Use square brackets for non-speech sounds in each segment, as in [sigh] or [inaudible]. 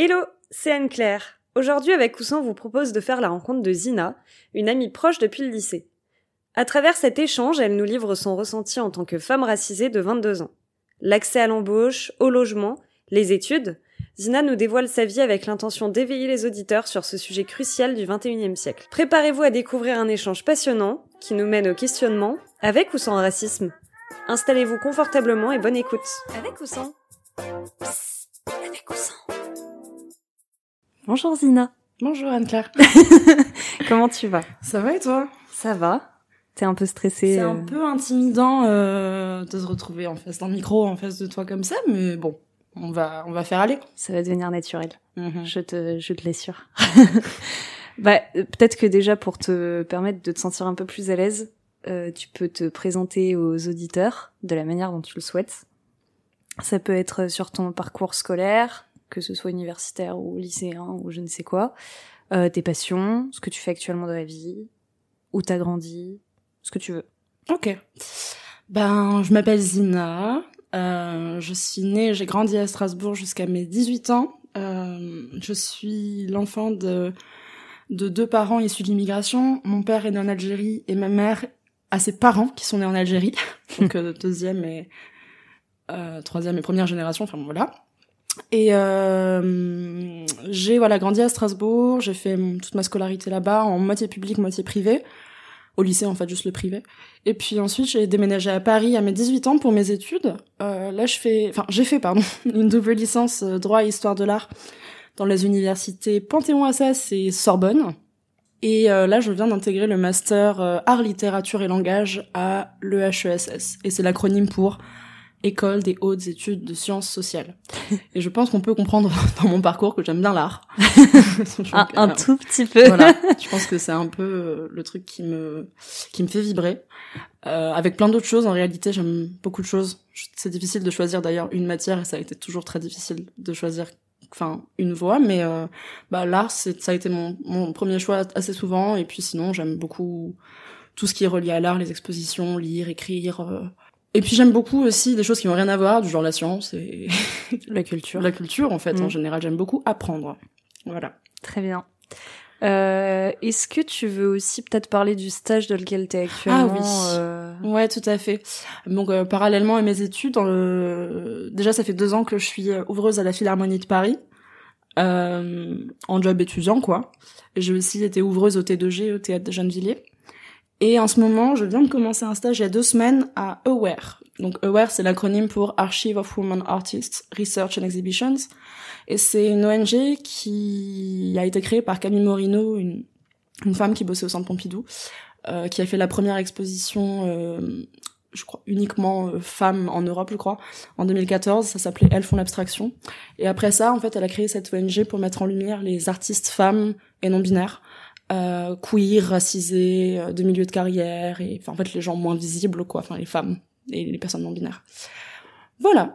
Hello, c'est Anne-Claire. Aujourd'hui, avec Coussin, vous propose de faire la rencontre de Zina, une amie proche depuis le lycée. À travers cet échange, elle nous livre son ressenti en tant que femme racisée de 22 ans. L'accès à l'embauche, au logement, les études, Zina nous dévoile sa vie avec l'intention d'éveiller les auditeurs sur ce sujet crucial du 21e siècle. Préparez-vous à découvrir un échange passionnant qui nous mène au questionnement, avec ou sans racisme. Installez-vous confortablement et bonne écoute. Avec ou sans? Avec ou Bonjour Zina. Bonjour Anne-Claire. [laughs] Comment tu vas? Ça va et toi? Ça va. T'es un peu stressée C'est euh, un peu intimidant euh, de se retrouver en face d'un micro, en face de toi comme ça, mais bon, on va, on va faire aller. Ça va devenir naturel. Mhm. Je te, je te l'assure. [laughs] bah, euh, peut-être que déjà pour te permettre de te sentir un peu plus à l'aise, euh, tu peux te présenter aux auditeurs de la manière dont tu le souhaites. Ça peut être sur ton parcours scolaire, que ce soit universitaire ou lycéen ou je ne sais quoi, euh, tes passions, ce que tu fais actuellement dans la vie, où t'as grandi, ce que tu veux. Ok. Ben, je m'appelle Zina. Euh, je suis née, j'ai grandi à Strasbourg jusqu'à mes 18 ans. Euh, je suis l'enfant de, de deux parents issus de l'immigration. Mon père est né en Algérie et ma mère a ses parents qui sont nés en Algérie. [laughs] Donc euh, deuxième et euh, troisième et première génération. Enfin voilà. Et euh, j'ai voilà grandi à Strasbourg. J'ai fait toute ma scolarité là-bas en moitié public, moitié privé. Au lycée en fait juste le privé. Et puis ensuite, j'ai déménagé à Paris à mes 18 ans pour mes études. Euh, là, je fais, enfin, j'ai fait, pardon, [laughs] une double licence euh, droit et histoire de l'art dans les universités Panthéon-Assas et Sorbonne. Et là, je viens d'intégrer le master euh, art, littérature et langage à l'EHESS. Et c'est l'acronyme pour École des hautes études de sciences sociales. [laughs] Et je pense qu'on peut comprendre [laughs] dans mon parcours que j'aime bien l'art. [laughs] Un, euh, tout petit peu. voilà, je pense que c'est un peu euh, le truc qui me qui me fait vibrer. Euh, avec plein d'autres choses, en réalité, j'aime beaucoup de choses. C'est difficile de choisir d'ailleurs une matière et ça a été toujours très difficile de choisir, enfin une voie. Mais euh, bah l'art, c'est ça a été mon mon premier choix assez souvent. Et puis sinon, j'aime beaucoup tout ce qui est relié à l'art, les expositions, lire, écrire. euh. Et puis j'aime beaucoup aussi des choses qui n'ont rien à voir, du genre la science et [laughs] La culture. la culture en fait. Mm. En général, j'aime beaucoup apprendre. Voilà. Très bien. Euh, Est-ce que tu veux aussi peut-être parler du stage dans lequel t'es actuellement Ah oui. euh, Ouais, tout à fait. Donc, euh, parallèlement à mes études, déjà, ça fait deux ans que je suis euh, ouvreuse à la Philharmonie de Paris, en job étudiant, quoi. J'ai aussi été ouvreuse au T2G, au Théâtre de Gennevilliers. Et en ce moment, je viens de commencer un stage il y a deux semaines à AWARE. Donc, AWARE, c'est l'acronyme pour Archive of Women Artists, Research and Exhibitions. Et c'est une ONG qui a été créée par Camille Morino, une, une femme qui bossait au Centre Pompidou, euh, qui a fait la première exposition, euh, je crois, uniquement euh, femmes en Europe, je crois, en 2014. Ça s'appelait Elles font l'abstraction. Et après ça, en fait, elle a créé cette ONG pour mettre en lumière les artistes femmes et non binaires, euh, queer, racisés, euh, de milieu de carrière, et enfin, en fait, les gens moins visibles, quoi, enfin, les femmes et les personnes non binaires. Voilà.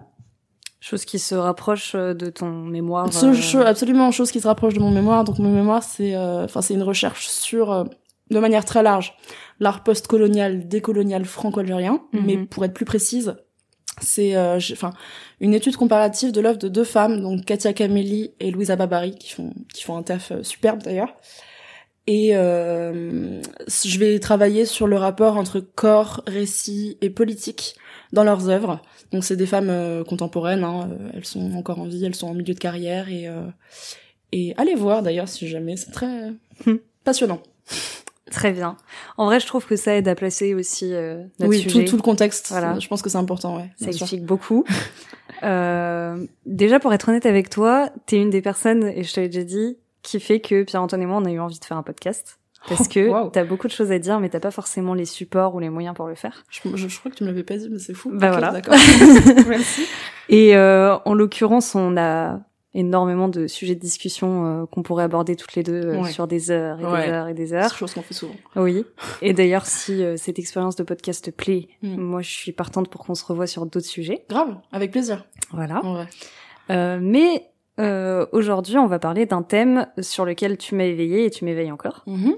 Chose qui se rapproche euh, de ton mémoire. Euh, absolument chose qui se rapproche de mon mémoire. Donc mon mémoire, c'est, euh, enfin, c'est une recherche sur, euh, de manière très large, l'art post-colonial, décolonial franco-algérien. Mhm. Mais pour être plus précise, c'est, euh, une étude comparative de l'œuvre de deux femmes, donc Katia Kameli et Louisa Babari, qui font, qui font un taf euh, superbe d'ailleurs. Et euh, je vais travailler sur le rapport entre corps, récit et politique dans leurs œuvres. Donc c'est des femmes euh, contemporaines, hein, euh, elles sont encore en vie, elles sont en milieu de carrière et euh, et allez voir d'ailleurs si jamais, c'est très Hmm. passionnant. Très bien. En vrai, je trouve que ça aide à placer aussi euh, notre oui, tout, sujet. tout le contexte, Voilà. je pense que c'est important, ouais. Ça bien sûr. explique beaucoup. euh, déjà, pour être honnête avec toi, t'es une des personnes, et je te l'ai déjà dit, qui fait que Pierre-Antoine et moi, on a eu envie de faire un podcast. Parce que [laughs] Wow. t'as beaucoup de choses à dire, mais t'as pas forcément les supports ou les moyens pour le faire. Je, je, je crois que tu me l'avais pas dit, mais c'est fou. Bah voilà. D'accord. [laughs] Merci. Et euh, en l'occurrence, on a énormément de sujets de discussion euh, qu'on pourrait aborder toutes les deux euh, Ouais. sur des heures et Ouais. des heures et des C'est heures. chose qu'on fait souvent. Oui. Et d'ailleurs, si euh, cette expérience de podcast te plaît, Mm. moi, je suis partante pour qu'on se revoie sur d'autres sujets. Grave, avec plaisir. Voilà. Euh, mais euh, aujourd'hui, on va parler d'un thème sur lequel tu m'as éveillé et tu m'éveilles encore. Mhm.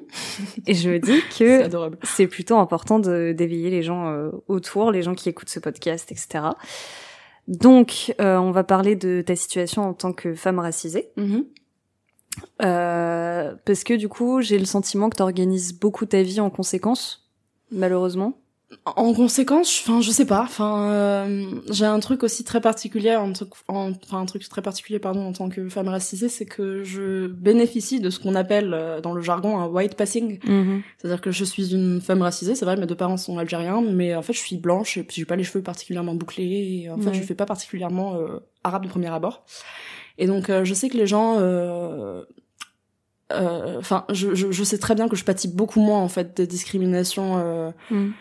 Et je me dis [laughs] que c'est plutôt important d'éveiller les gens euh, autour, les gens qui écoutent ce podcast, etc. Donc, euh, on va parler de ta situation en tant que femme racisée. Euh, parce que du coup, j'ai le sentiment que tu organises beaucoup ta vie en conséquence, malheureusement. En conséquence, enfin, je sais pas. Enfin, euh, j'ai un truc aussi très particulier, en, enfin un truc très particulier, pardon, en tant que femme racisée, c'est que je bénéficie de ce qu'on appelle euh, dans le jargon un white passing. C'est-à-dire que je suis une femme racisée, c'est vrai, mes deux parents sont algériens, mais en fait, je suis blanche et puis j'ai pas les cheveux particulièrement bouclés. Et en fait, Ouais. je fais pas particulièrement euh, arabe de premier abord. Et donc, euh, je sais que les gens. euh, euh, Enfin, je, je, je sais très bien que je pâtis beaucoup moins en fait des discriminations euh, Mm.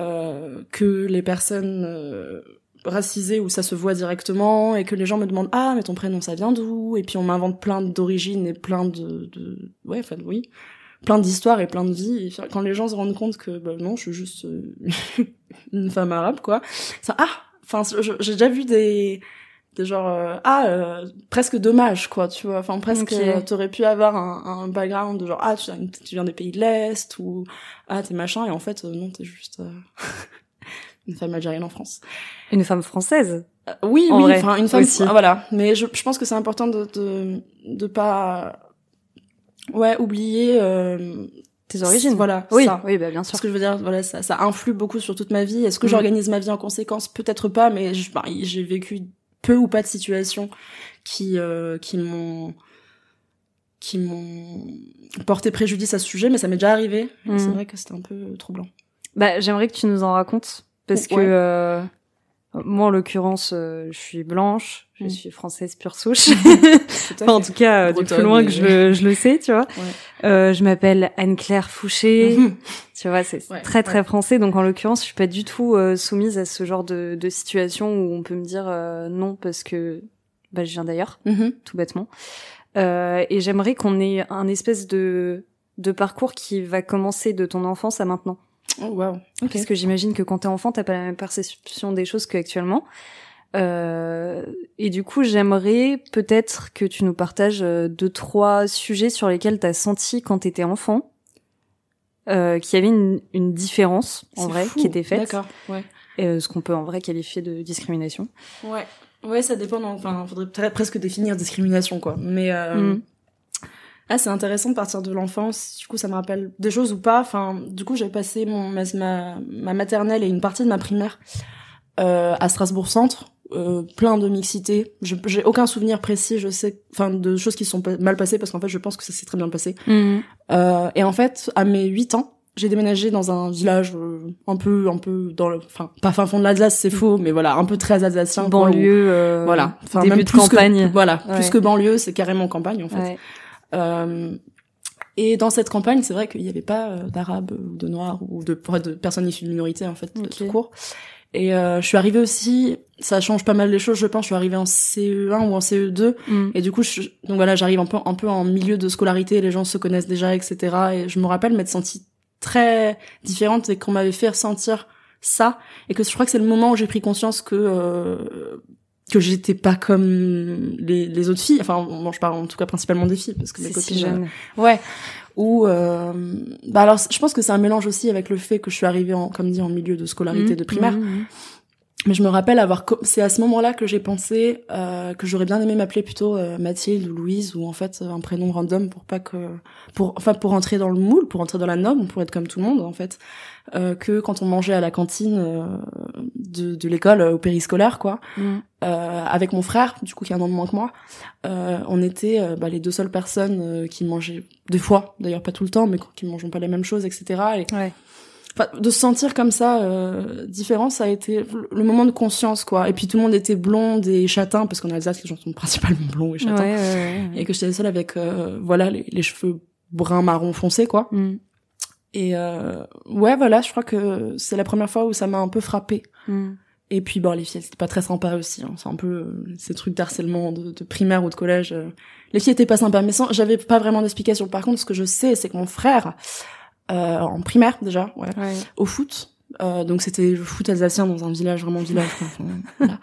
Euh, que les personnes euh, racisées où ça se voit directement et que les gens me demandent ah mais ton prénom ça vient d'où? Et puis on m'invente plein d'origines et plein de, de ouais enfin oui plein d'histoires et plein de vies. Quand les gens se rendent compte que bah, non je suis juste euh, [laughs] une femme arabe quoi ça ah enfin j'ai déjà vu des des genre euh, ah euh, presque dommage quoi tu vois enfin presque Ok. euh, t'aurais pu avoir un, un background de genre ah tu, viens- tu viens des pays de l'est ou ah t'es machin et en fait euh, non t'es juste euh, [laughs] une femme algérienne en France Une femme française. Euh, oui En oui enfin une femme aussi. voilà mais je, je pense que c'est important de, de de pas ouais oublier euh, Tes origines. voilà Oui, ça. oui, bah bien sûr. ce que je veux dire, voilà, ça, ça influe beaucoup sur toute ma vie. Est-ce que Mm. j'organise ma vie en conséquence? Peut-être pas, mais bah, j'ai vécu peu ou pas de situations qui euh, qui m'ont qui m'ont porté préjudice à ce sujet, mais ça m'est déjà arrivé. Et Mm. C'est vrai que c'était un peu troublant. Bah, j'aimerais que tu nous en racontes parce que Ouais. euh, moi, en l'occurrence, euh, je suis blanche, je Mm. suis française pure souche. [laughs] [laughs] Enfin, en tout cas, euh, du plus loin que je, le- je le sais, tu vois. Ouais. Euh, je m'appelle Anne-Claire Fouché. Mhm. Tu vois, c'est Ouais, très très ouais. français. Donc en l'occurrence, je suis pas du tout euh, soumise à ce genre de, de situation où on peut me dire non parce que bah, je viens d'ailleurs, Mhm. tout bêtement. Et j'aimerais qu'on ait un espèce de de parcours qui va commencer de ton enfance à maintenant. Oh, wow. Parce que j'imagine que quand t'es enfant, t'as pas la même perception des choses qu'actuellement. Euh, et du coup, j'aimerais peut-être que tu nous partages euh, deux, trois sujets sur lesquels t'as senti quand t'étais enfant euh, qu'il y avait une, une différence en vrai fou. qui était faite, D'accord. Ouais. et, euh, ce qu'on peut en vrai qualifier de discrimination. Ouais. Ouais, ça dépend. Enfin, faudrait peut-être presque définir discrimination, quoi. Mais euh, Mm. Ah, c'est intéressant de partir de l'enfance. Du coup, ça me rappelle des choses ou pas. Enfin, du coup, j'ai passé mon ma, ma, ma maternelle et une partie de ma primaire euh, à Strasbourg Centre. Euh, plein de mixité. Je- J'ai aucun souvenir précis. Je sais, enfin, de choses qui sont mal passées parce qu'en fait, je pense que ça s'est très bien passé. Euh, et en fait, à mes 8 ans, j'ai déménagé dans un village euh, un peu, un peu dans le, enfin, pas fin fond de l'Alsace, c'est faux, mais voilà, un peu très alsacien. où- Banlieue, euh, voilà. Enfin, même de plus que- campagne. voilà, Ouais. plus que banlieue, c'est carrément campagne en fait. Ouais. Euh, et dans cette campagne, c'est vrai qu'il n'y avait pas euh, d'arabes ou de noirs ou de, de personnes issues de minorités en fait, de Ok. tout court. Et euh, je suis arrivée aussi, ça change pas mal les choses, je pense. Je suis arrivée en CE1 ou en CE2, Mm. et du coup, je, donc voilà, j'arrive un peu, un peu en milieu de scolarité, les gens se connaissent déjà, etc. Et je me rappelle m'être sentie très différente et qu'on m'avait fait ressentir ça, et que je crois que c'est le moment où j'ai pris conscience que euh, que j'étais pas comme les, les autres filles. Enfin, bon, je parle en tout cas principalement des filles parce que mes si copines. jeune. euh, ouais. Ou euh, bah alors, je pense que c'est un mélange aussi avec le fait que je suis arrivée en, comme dit, en milieu de scolarité Mm. de primaire. Mm. Mais je me rappelle avoir, c'est à ce moment-là que j'ai pensé euh, que j'aurais bien aimé m'appeler plutôt euh, Mathilde ou Louise ou en fait un prénom random pour pas que, pour, enfin pour entrer dans le moule, pour entrer dans la norme, pour être comme tout le monde en fait, euh, que quand on mangeait à la cantine euh, de, de l'école euh, au périscolaire quoi, Mm. euh, avec mon frère, du coup qui a un an de moins que moi, euh, on était bah, les deux seules personnes euh, qui mangeaient des fois, d'ailleurs pas tout le temps, mais qui mangeons pas les mêmes choses, etc. Et Ouais. Enfin, de se sentir comme ça euh, différent ça a été le- moment de conscience quoi et puis tout le monde était blond et châtain parce qu'en Alsace les gens sont principalement blonds et châtains ouais, ouais, ouais. et que j'étais seule avec euh, voilà les, les cheveux brun marron foncé quoi Mm. et euh, ouais voilà je crois que c'est la première fois où ça m'a un peu frappé Mm. et puis bon les filles c'était pas très sympa aussi hein. c'est un peu euh, ces trucs d'harcèlement de, de primaire ou de collège euh. les filles étaient pas sympas mais sans j'avais pas vraiment d'explication par contre ce que je sais c'est que mon frère en primaire déjà ouais Ouais. au foot. Euh, donc c'était le foot alsacien dans un village vraiment village. Enfin, [laughs] voilà.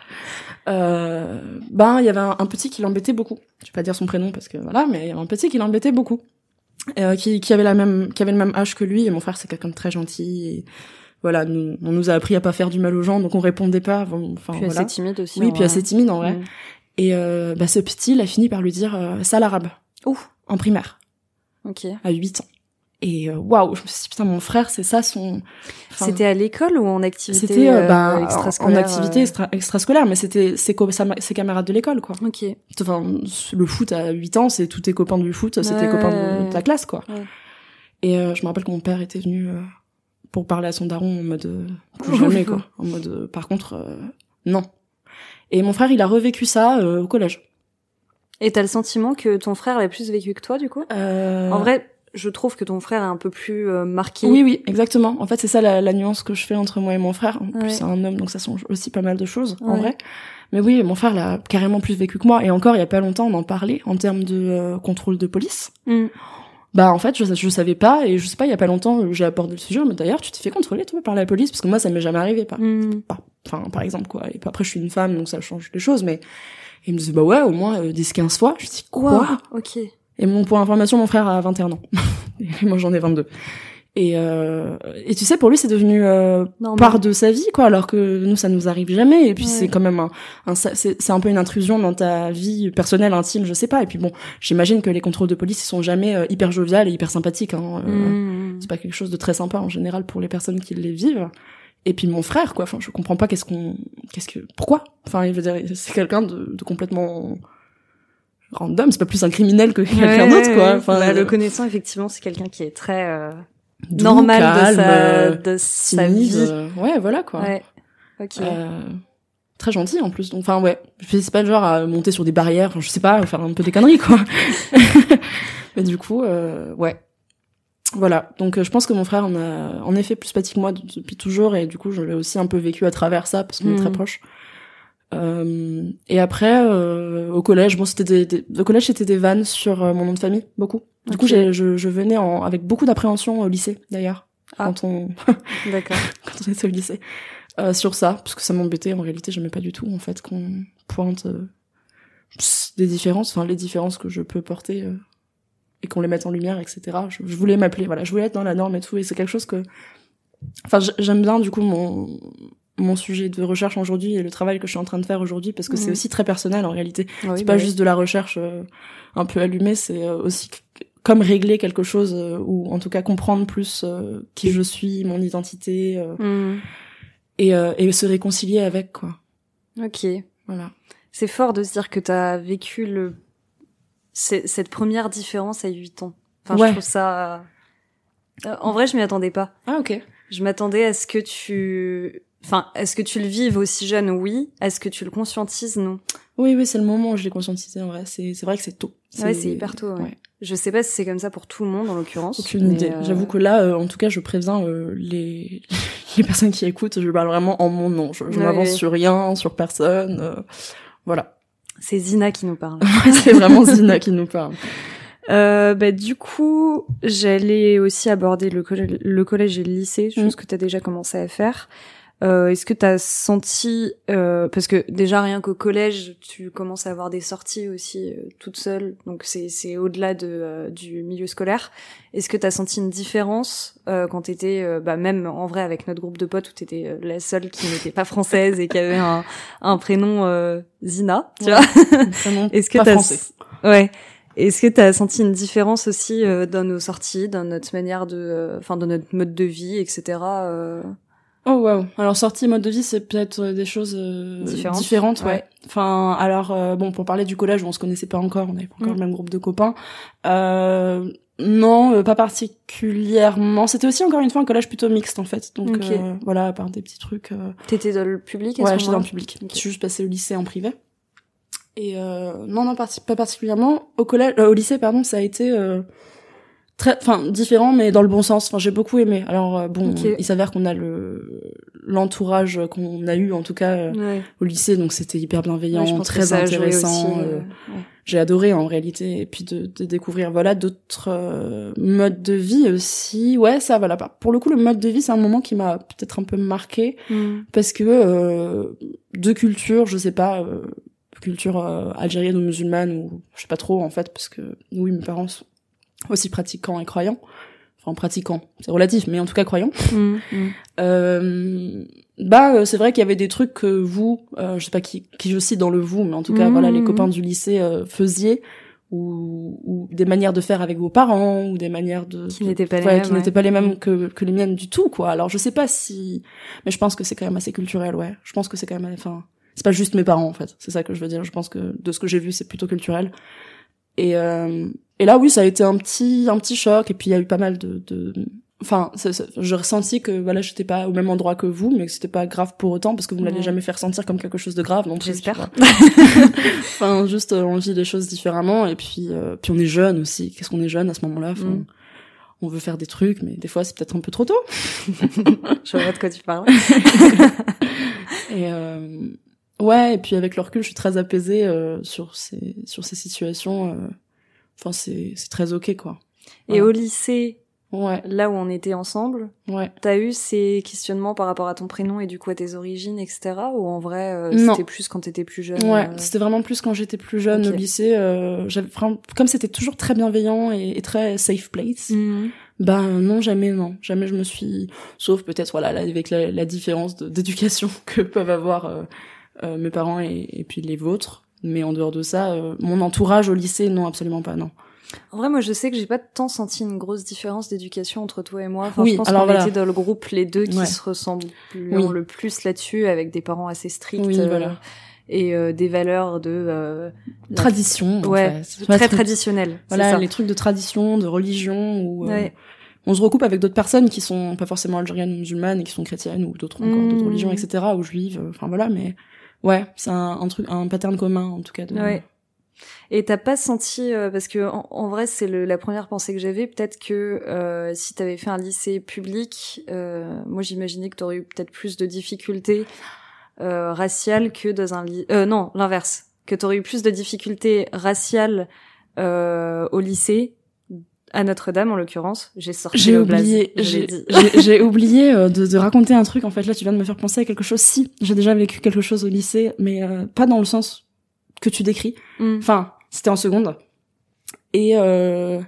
Euh, ben il y avait un, un petit qui l'embêtait beaucoup. Je vais pas dire son prénom parce que voilà, mais il y avait un petit qui l'embêtait beaucoup, euh, qui, qui avait la même, qui avait le même âge que lui. Et mon frère c'est quelqu'un de très gentil. Et voilà, nous, on nous a appris à pas faire du mal aux gens, donc on répondait pas. Enfin, puis voilà. assez timide aussi. Oui, puis assez timide en vrai. Mm. Et euh, bah, ce petit, il a fini par lui dire euh, ça l'arabe. Ouh. En primaire, Ok. à 8 ans. Et euh, waouh, je me suis dit, putain, mon frère, c'est ça son... Enfin, C'était à l'école ou en activité C'était euh, euh, bah, en- activité euh, extra- extrascolaire, mais c'était ses, ses camarades de l'école, quoi. Ok. Enfin, le foot à 8 ans, c'est tous tes copains du foot, tes Ouais, copains de, ta classe, quoi. Ouais. Et euh, je me rappelle que mon père était venu euh, pour parler à son daron en mode euh, plus [laughs] jamais, quoi. En mode, euh, par contre, euh, non. Et mon frère, il a revécu ça euh, au collège. Et t'as le sentiment que ton frère l'a plus vécu que toi, du coup? Euh, En vrai, je trouve que ton frère est un peu plus euh, marqué. Oui, oui, exactement. En fait, c'est ça la, la nuance que je fais entre moi et mon frère. En Ouais. plus, c'est un homme, donc ça change aussi pas mal de choses, en vrai. Mais oui, mon frère l'a carrément plus vécu que moi. Et encore, il y a pas longtemps, on en parlait en termes de euh, contrôle de police. Mm. Bah, en fait, je, je savais pas, et je sais pas, il y a pas longtemps, j'ai abordé le sujet, mais d'ailleurs, tu t'es fait contrôler, toi, par la police, parce que moi, ça m'est jamais arrivé, pas. Mm. pas- Enfin, par exemple, quoi. Et après, je suis une femme, donc ça change les choses, mais il me disait, bah ouais, au moins euh, 10-15 fois. Je dis, quoi? Wow, Ok. Et mon, pour information, mon frère a 21 ans. [laughs] et moi, j'en ai 22. Et, euh, et tu sais, pour lui, c'est devenu euh, part de sa vie, quoi, alors que nous, ça nous arrive jamais. Et puis, Ouais. c'est quand même un, un c'est, un peu une intrusion dans ta vie personnelle, intime, je sais pas. Et puis bon, j'imagine que les contrôles de police, ils sont jamais euh, hyper joviales et hyper sympathiques. Hein. Euh, Mm. C'est pas quelque chose de très sympa en général pour les personnes qui les vivent. Et puis mon frère, quoi. Enfin, je comprends pas qu'est-ce qu'on, qu'est-ce que, pourquoi? Enfin, il veut dire, c'est quelqu'un de, de complètement random. C'est pas plus un criminel que quelqu'un Ouais, d'autre, quoi. Enfin, Bah, le euh, connaissant, effectivement, c'est quelqu'un qui est très euh, doux, normal calme, de sa, euh, de sa timide, vie. euh, ouais, voilà, quoi. Ouais. Ok. Euh, très gentil en plus. Enfin, ouais. C'est pas le genre à monter sur des barrières. Enfin, je sais pas, faire un peu des conneries, quoi. [laughs] Mais du coup, euh, ouais. Voilà. Donc, euh, je pense que mon frère en a, en effet, plus sympathique que moi de- depuis toujours, et du coup, je l'ai aussi un peu vécu à travers ça parce qu'on est très proches. Euh, et après, euh, au collège, bon, c'était des, des, au collège, c'était des vannes sur euh, mon nom de famille, beaucoup. Du coup, Ok. j'ai, je, je venais en, avec beaucoup d'appréhension au lycée, d'ailleurs, Ah. quand on, [laughs] D'accord. [laughs] quand on était au lycée, euh, sur ça, parce que ça m'embêtait. En réalité, j'aimais pas du tout, en fait, qu'on pointe euh, des différences, enfin les différences que je peux porter euh, et qu'on les mette en lumière, etc. Je, je voulais m'appeler, voilà, je voulais être dans la norme et tout, et c'est quelque chose que, enfin, j'aime bien du coup mon mon sujet de recherche aujourd'hui et le travail que je suis en train de faire aujourd'hui parce que c'est Mhm. aussi très personnel en réalité Oui, c'est bah pas oui. juste de la recherche euh, un peu allumée, c'est euh, aussi comme régler quelque chose euh, ou en tout cas comprendre plus euh, qui je suis, mon identité Mm. et, et se réconcilier avec quoi. Ok. Voilà. C'est fort de se dire que t'as vécu le cette première différence à 8 ans. Enfin, Ouais. je trouve ça. En vrai, je m'y attendais pas. Ah ok. Je m'attendais à ce que tu, enfin, est-ce que tu le vives aussi jeune? Oui. Est-ce que tu le conscientises? Non. Oui oui c'est le moment où je l'ai conscientisé en vrai. C'est c'est vrai que c'est tôt. Ouais, c'est hyper tôt. Ouais. ouais. Je sais pas si c'est comme ça pour tout le monde en l'occurrence. Aucune idée. euh, J'avoue que là, euh, en tout cas, je préviens euh, les [laughs] les personnes qui écoutent. Je parle vraiment en mon nom. Je, je Ouais, m'avance ouais. sur rien, sur personne. voilà. c'est Zina qui nous parle. [laughs] c'est vraiment [laughs] Zina qui nous parle. Euh, bah, du coup, j'allais aussi aborder le, collège, le collège et le lycée, chose Mm. que tu as déjà commencé à faire. Euh, Est-ce que tu as senti, euh, parce que déjà rien qu'au collège, tu commences à avoir des sorties aussi euh, toute seule, donc c'est c'est au-delà de euh, du milieu scolaire. Est-ce que tu as senti une différence euh, quand tu étais, bah, même en vrai avec notre groupe de potes où tu étais la seule qui n'était pas française et qui avait un, un prénom euh, Zina, tu Ouais. vois? [laughs] Est-ce que français. Ouais. Est-ce que tu as senti une différence aussi euh, dans nos sorties, dans notre manière de, euh, enfin, dans notre mode de vie, etc. euh, Oh waouh. Alors sortie mode de vie, c'est peut-être euh, des choses euh, Différentes. différentes, ouais. Ouais. Enfin, alors euh, bon, pour parler du collège, on se connaissait pas encore, on n'avait pas encore Mm. le même groupe de copains. Euh, non, euh, pas particulièrement. C'était aussi encore une fois un collège plutôt mixte en fait. Donc euh, voilà, à part des petits trucs. T'étais dans le public à Ouais, j'étais dans le public. Ok. Je suis juste passée au lycée en privé. Et euh, non, non, pas particulièrement. Au collège, euh, au lycée, pardon, ça a été euh, très, enfin, différent, mais dans le bon sens. Enfin, j'ai beaucoup aimé. Alors euh, bon, il s'avère qu'on a le l'entourage qu'on a eu en tout cas euh, Ouais. au lycée, donc c'était hyper bienveillant, Ouais, très intéressant. euh, ouais. J'ai adoré en réalité, et puis de, de découvrir voilà d'autres euh, modes de vie aussi. Ouais, ça voilà. pas. Pour le coup, le mode de vie, c'est un moment qui m'a peut-être un peu marqué Mm. parce que euh, deux cultures, je sais pas, euh, culture algérienne ou musulmane ou je sais pas trop en fait, parce que oui, mes parents sont aussi pratiquants et croyants. enfin pratiquant, c'est relatif, mais en tout cas croyant. Mm, mm. Euh, bah euh, c'est vrai qu'il y avait des trucs que vous, euh, je sais pas qui, qui je cite dans le vous, mais en tout cas voilà les mhm. copains du lycée euh, faisiez ou, ou des manières de faire avec vos parents ou des manières de Qui n'étaient pas les ouais, ouais. n'étaient pas les mêmes que que les miennes du tout quoi. Alors je sais pas si mais je pense que c'est quand même assez culturel ouais. Je pense que c'est quand même enfin c'est pas juste mes parents en fait. C'est ça que je veux dire. Je pense que de ce que j'ai vu c'est plutôt culturel. Et euh, et là oui ça a été un petit un petit choc. Et puis il y a eu pas mal de, de enfin c'est- c'est- j'ai ressenti que voilà j'étais pas au même endroit que vous mais que c'était pas grave pour autant parce que vous ne l'avez jamais fait ressentir comme quelque chose de grave non J'espère. [laughs] enfin juste euh, on vit les choses différemment. Et puis euh, puis on est jeune aussi. Qu'est-ce qu'on est jeune à ce moment-là? Enfin, Mm. on veut faire des trucs mais des fois c'est peut-être un peu trop tôt. [laughs] Je vois de quoi tu parles. [laughs] et euh, ouais et puis avec le recul je suis très apaisée euh, sur ces sur ces situations euh, enfin c'est c'est très ok quoi Et Ouais. au lycée, ouais là où on était ensemble, ouais t'as eu ces questionnements par rapport à ton prénom et du coup à tes origines, etc. Ou en vrai, euh, c'était plus quand t'étais plus jeune Ouais, euh, c'était vraiment plus quand j'étais plus jeune au lycée. Euh, j'avais comme c'était toujours très bienveillant et, et très safe place. Mhm. Ben non, jamais non, jamais je me suis, sauf peut-être voilà là, avec la, la différence d'éducation [laughs] que peuvent avoir euh, euh, mes parents et, et puis les vôtres. Mais en dehors de ça, euh, mon entourage au lycée, non, absolument pas, non. En vrai, moi, je sais que j'ai pas tant senti une grosse différence d'éducation entre toi et moi. Enfin, Oui, je pense alors qu'on voilà. était dans le groupe les deux qui Ouais. se ressemblent Oui. le plus là-dessus, avec des parents assez stricts Oui, euh, voilà. et euh, des valeurs de euh, Tradition, ouais, fait. très traditionnelles. Voilà, ça. les trucs de tradition, de religion, ou Ouais. on se recoupe avec d'autres personnes qui sont pas forcément algériennes ou musulmanes et qui sont chrétiennes ou d'autres encore d'autres Mm. religions, etc. ou juives. euh, Enfin voilà, mais ouais, c'est un, un truc, un pattern commun en tout cas. De... Ouais. Et t'as pas senti euh, parce que en, en vrai c'est la première pensée que j'avais peut-être que euh, si t'avais fait un lycée public, euh, moi j'imaginais que t'aurais eu peut-être plus de difficultés euh, raciales que dans un lycée. Euh, non, l'inverse, que t'aurais eu plus de difficultés raciales euh, au lycée. À Notre-Dame, en l'occurrence, j'ai sorti J'ai oublié, j'ai [laughs] oublié euh, de, de raconter un truc. En fait, là, tu viens de me faire penser à quelque chose. Si, j'ai déjà vécu quelque chose au lycée, mais euh, pas dans le sens que tu décris. Mm. Enfin, c'était en seconde. Et euh,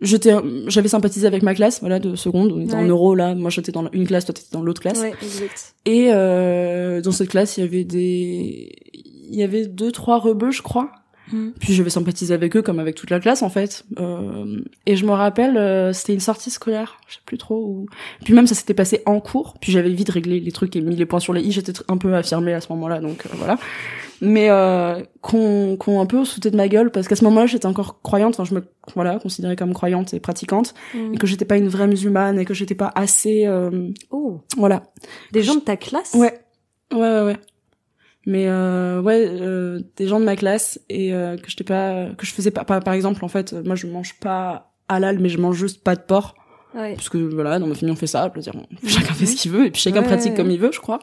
j'étais, j'avais sympathisé avec ma classe, voilà, de seconde. On était en euro là. Moi, j'étais dans une classe, toi, t'étais dans l'autre classe. Ouais, exact. Et euh, dans cette classe, il y avait des, il y avait deux, trois rebeux, je crois. Mm. Puis j'avais sympathisé avec eux comme avec toute la classe en fait. Euh, et je me rappelle, euh, c'était une sortie scolaire, je sais plus trop. Où... Puis même ça s'était passé en cours. Puis j'avais vite réglé les trucs et mis les points sur les i. J'étais un peu affirmée à ce moment-là, donc euh, voilà. Mais euh, qu'on qu'on un peu sauté de ma gueule parce qu'à ce moment-là j'étais encore croyante. Enfin je me voilà considérée comme croyante et pratiquante Mm. et que j'étais pas une vraie musulmane et que j'étais pas assez euh, Oh, voilà. des gens de ta classe? Ouais, ouais, ouais, ouais. Mais euh, ouais, euh, des gens de ma classe et euh, que j'étais pas, que je faisais pas, par, par exemple, en fait, moi je mange pas halal, mais je mange juste pas de porc, Ouais. parce que voilà, dans ma famille on fait ça, veux dire, chacun fait ce qu'il veut et puis chacun Ouais, pratique comme il veut, je crois.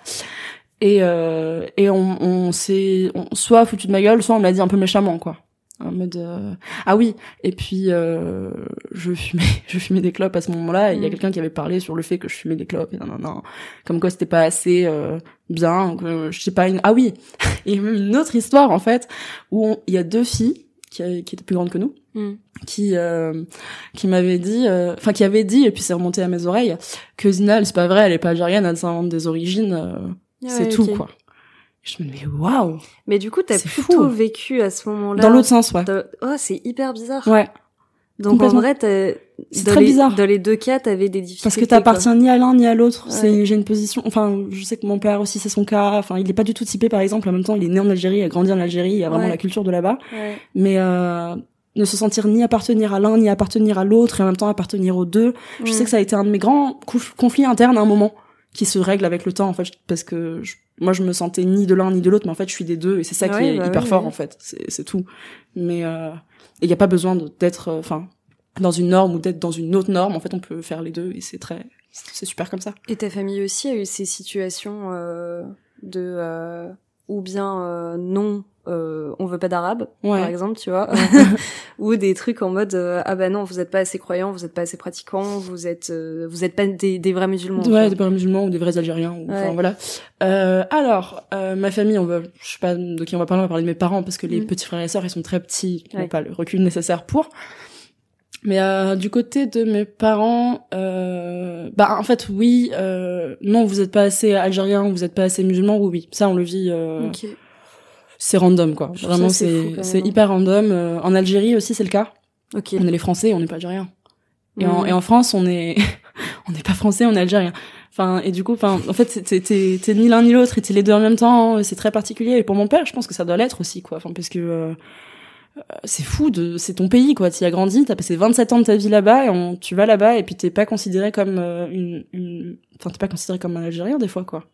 Et euh, et on, on s'est soit foutu de ma gueule, soit on me l'a dit un peu méchamment, quoi. En mode euh, ah oui et puis euh, je fumais [laughs] je fumais des clopes à ce moment-là et il y a Mm. quelqu'un qui avait parlé sur le fait que je fumais des clopes et non non non comme quoi c'était pas assez euh, bien que je sais pas une ah oui il y a même une autre histoire en fait où il y a deux filles qui, qui étaient plus grandes que nous Mm. qui euh, qui m'avaient dit euh, enfin qui avaient dit et puis c'est remonté à mes oreilles que Zina c'est pas vrai elle est pas algérienne elle s'invente des origines euh, c'est Ouais, tout quoi je me dis mais waouh Mais du coup, t'as plutôt fou. vécu à ce moment-là. dans l'autre sens ouais Oh, c'est hyper bizarre. ouais Donc en vrai, t'as- C'est très les- bizarre. Dans les deux cas, t'avais des difficultés. parce que t'appartiens ni à l'un ni à l'autre Ouais. c'est j'ai une position enfin je sais que mon père aussi c'est son cas enfin il est pas du tout typé par exemple en même temps il est né en Algérie il a grandi en Algérie il y a vraiment Ouais. la culture de là-bas Ouais. mais euh, ne se sentir ni appartenir à l'un ni appartenir à l'autre et en même temps appartenir aux deux je Mm. sais que ça a été un de mes grands conf- conflits internes à un moment qui se règle avec le temps en fait parce que je- moi je me sentais ni de l'un ni de l'autre mais en fait je suis des deux et c'est ça qui est bah hyper oui, fort oui. en fait. C'est tout. Mais euh, il y a pas besoin d'être euh, enfin dans une norme ou d'être dans une autre norme. En fait on peut faire les deux et c'est très c'est super comme ça. Et ta famille aussi a eu ces situations euh, de euh, ou bien euh, non, euh, on veut pas d'arabe, Ouais. par exemple, tu vois, [laughs] ou des trucs en mode euh, ah bah non, vous êtes pas assez croyants, vous êtes pas assez pratiquants, vous êtes euh, vous êtes pas des, des vrais musulmans. ouais des vrais musulmans ou des vrais algériens ou, enfin voilà euh, alors euh, ma famille on va je sais pas de qui on va parler on va parler de mes parents parce que les Mm. petits frères et sœurs ils sont très petits ils n'ont Ouais. pas le recul nécessaire pour Mais euh, du côté de mes parents, euh, bah en fait oui, euh, non vous êtes pas assez algérien, vous êtes pas assez musulman, oui oui, ça on le vit. Euh, C'est random quoi, vraiment c'est c'est hyper random. Euh, en Algérie aussi c'est le cas. On est les Français, on n'est pas algériens. Et, en, et en France on est [laughs] on n'est pas français, on est algérien. Enfin et du coup, enfin en fait t'es ni l'un ni l'autre, et t'es les deux en même temps. C'est très particulier. Et pour mon père, je pense que ça doit l'être aussi quoi. Enfin parce que euh, euh, c'est fou de c'est ton pays quoi tu y as grandi t'as passé 27 ans de ta vie là-bas et on, tu vas là-bas et puis t'es pas considéré comme euh, une, une enfin t'es pas considéré comme un Algérien des fois quoi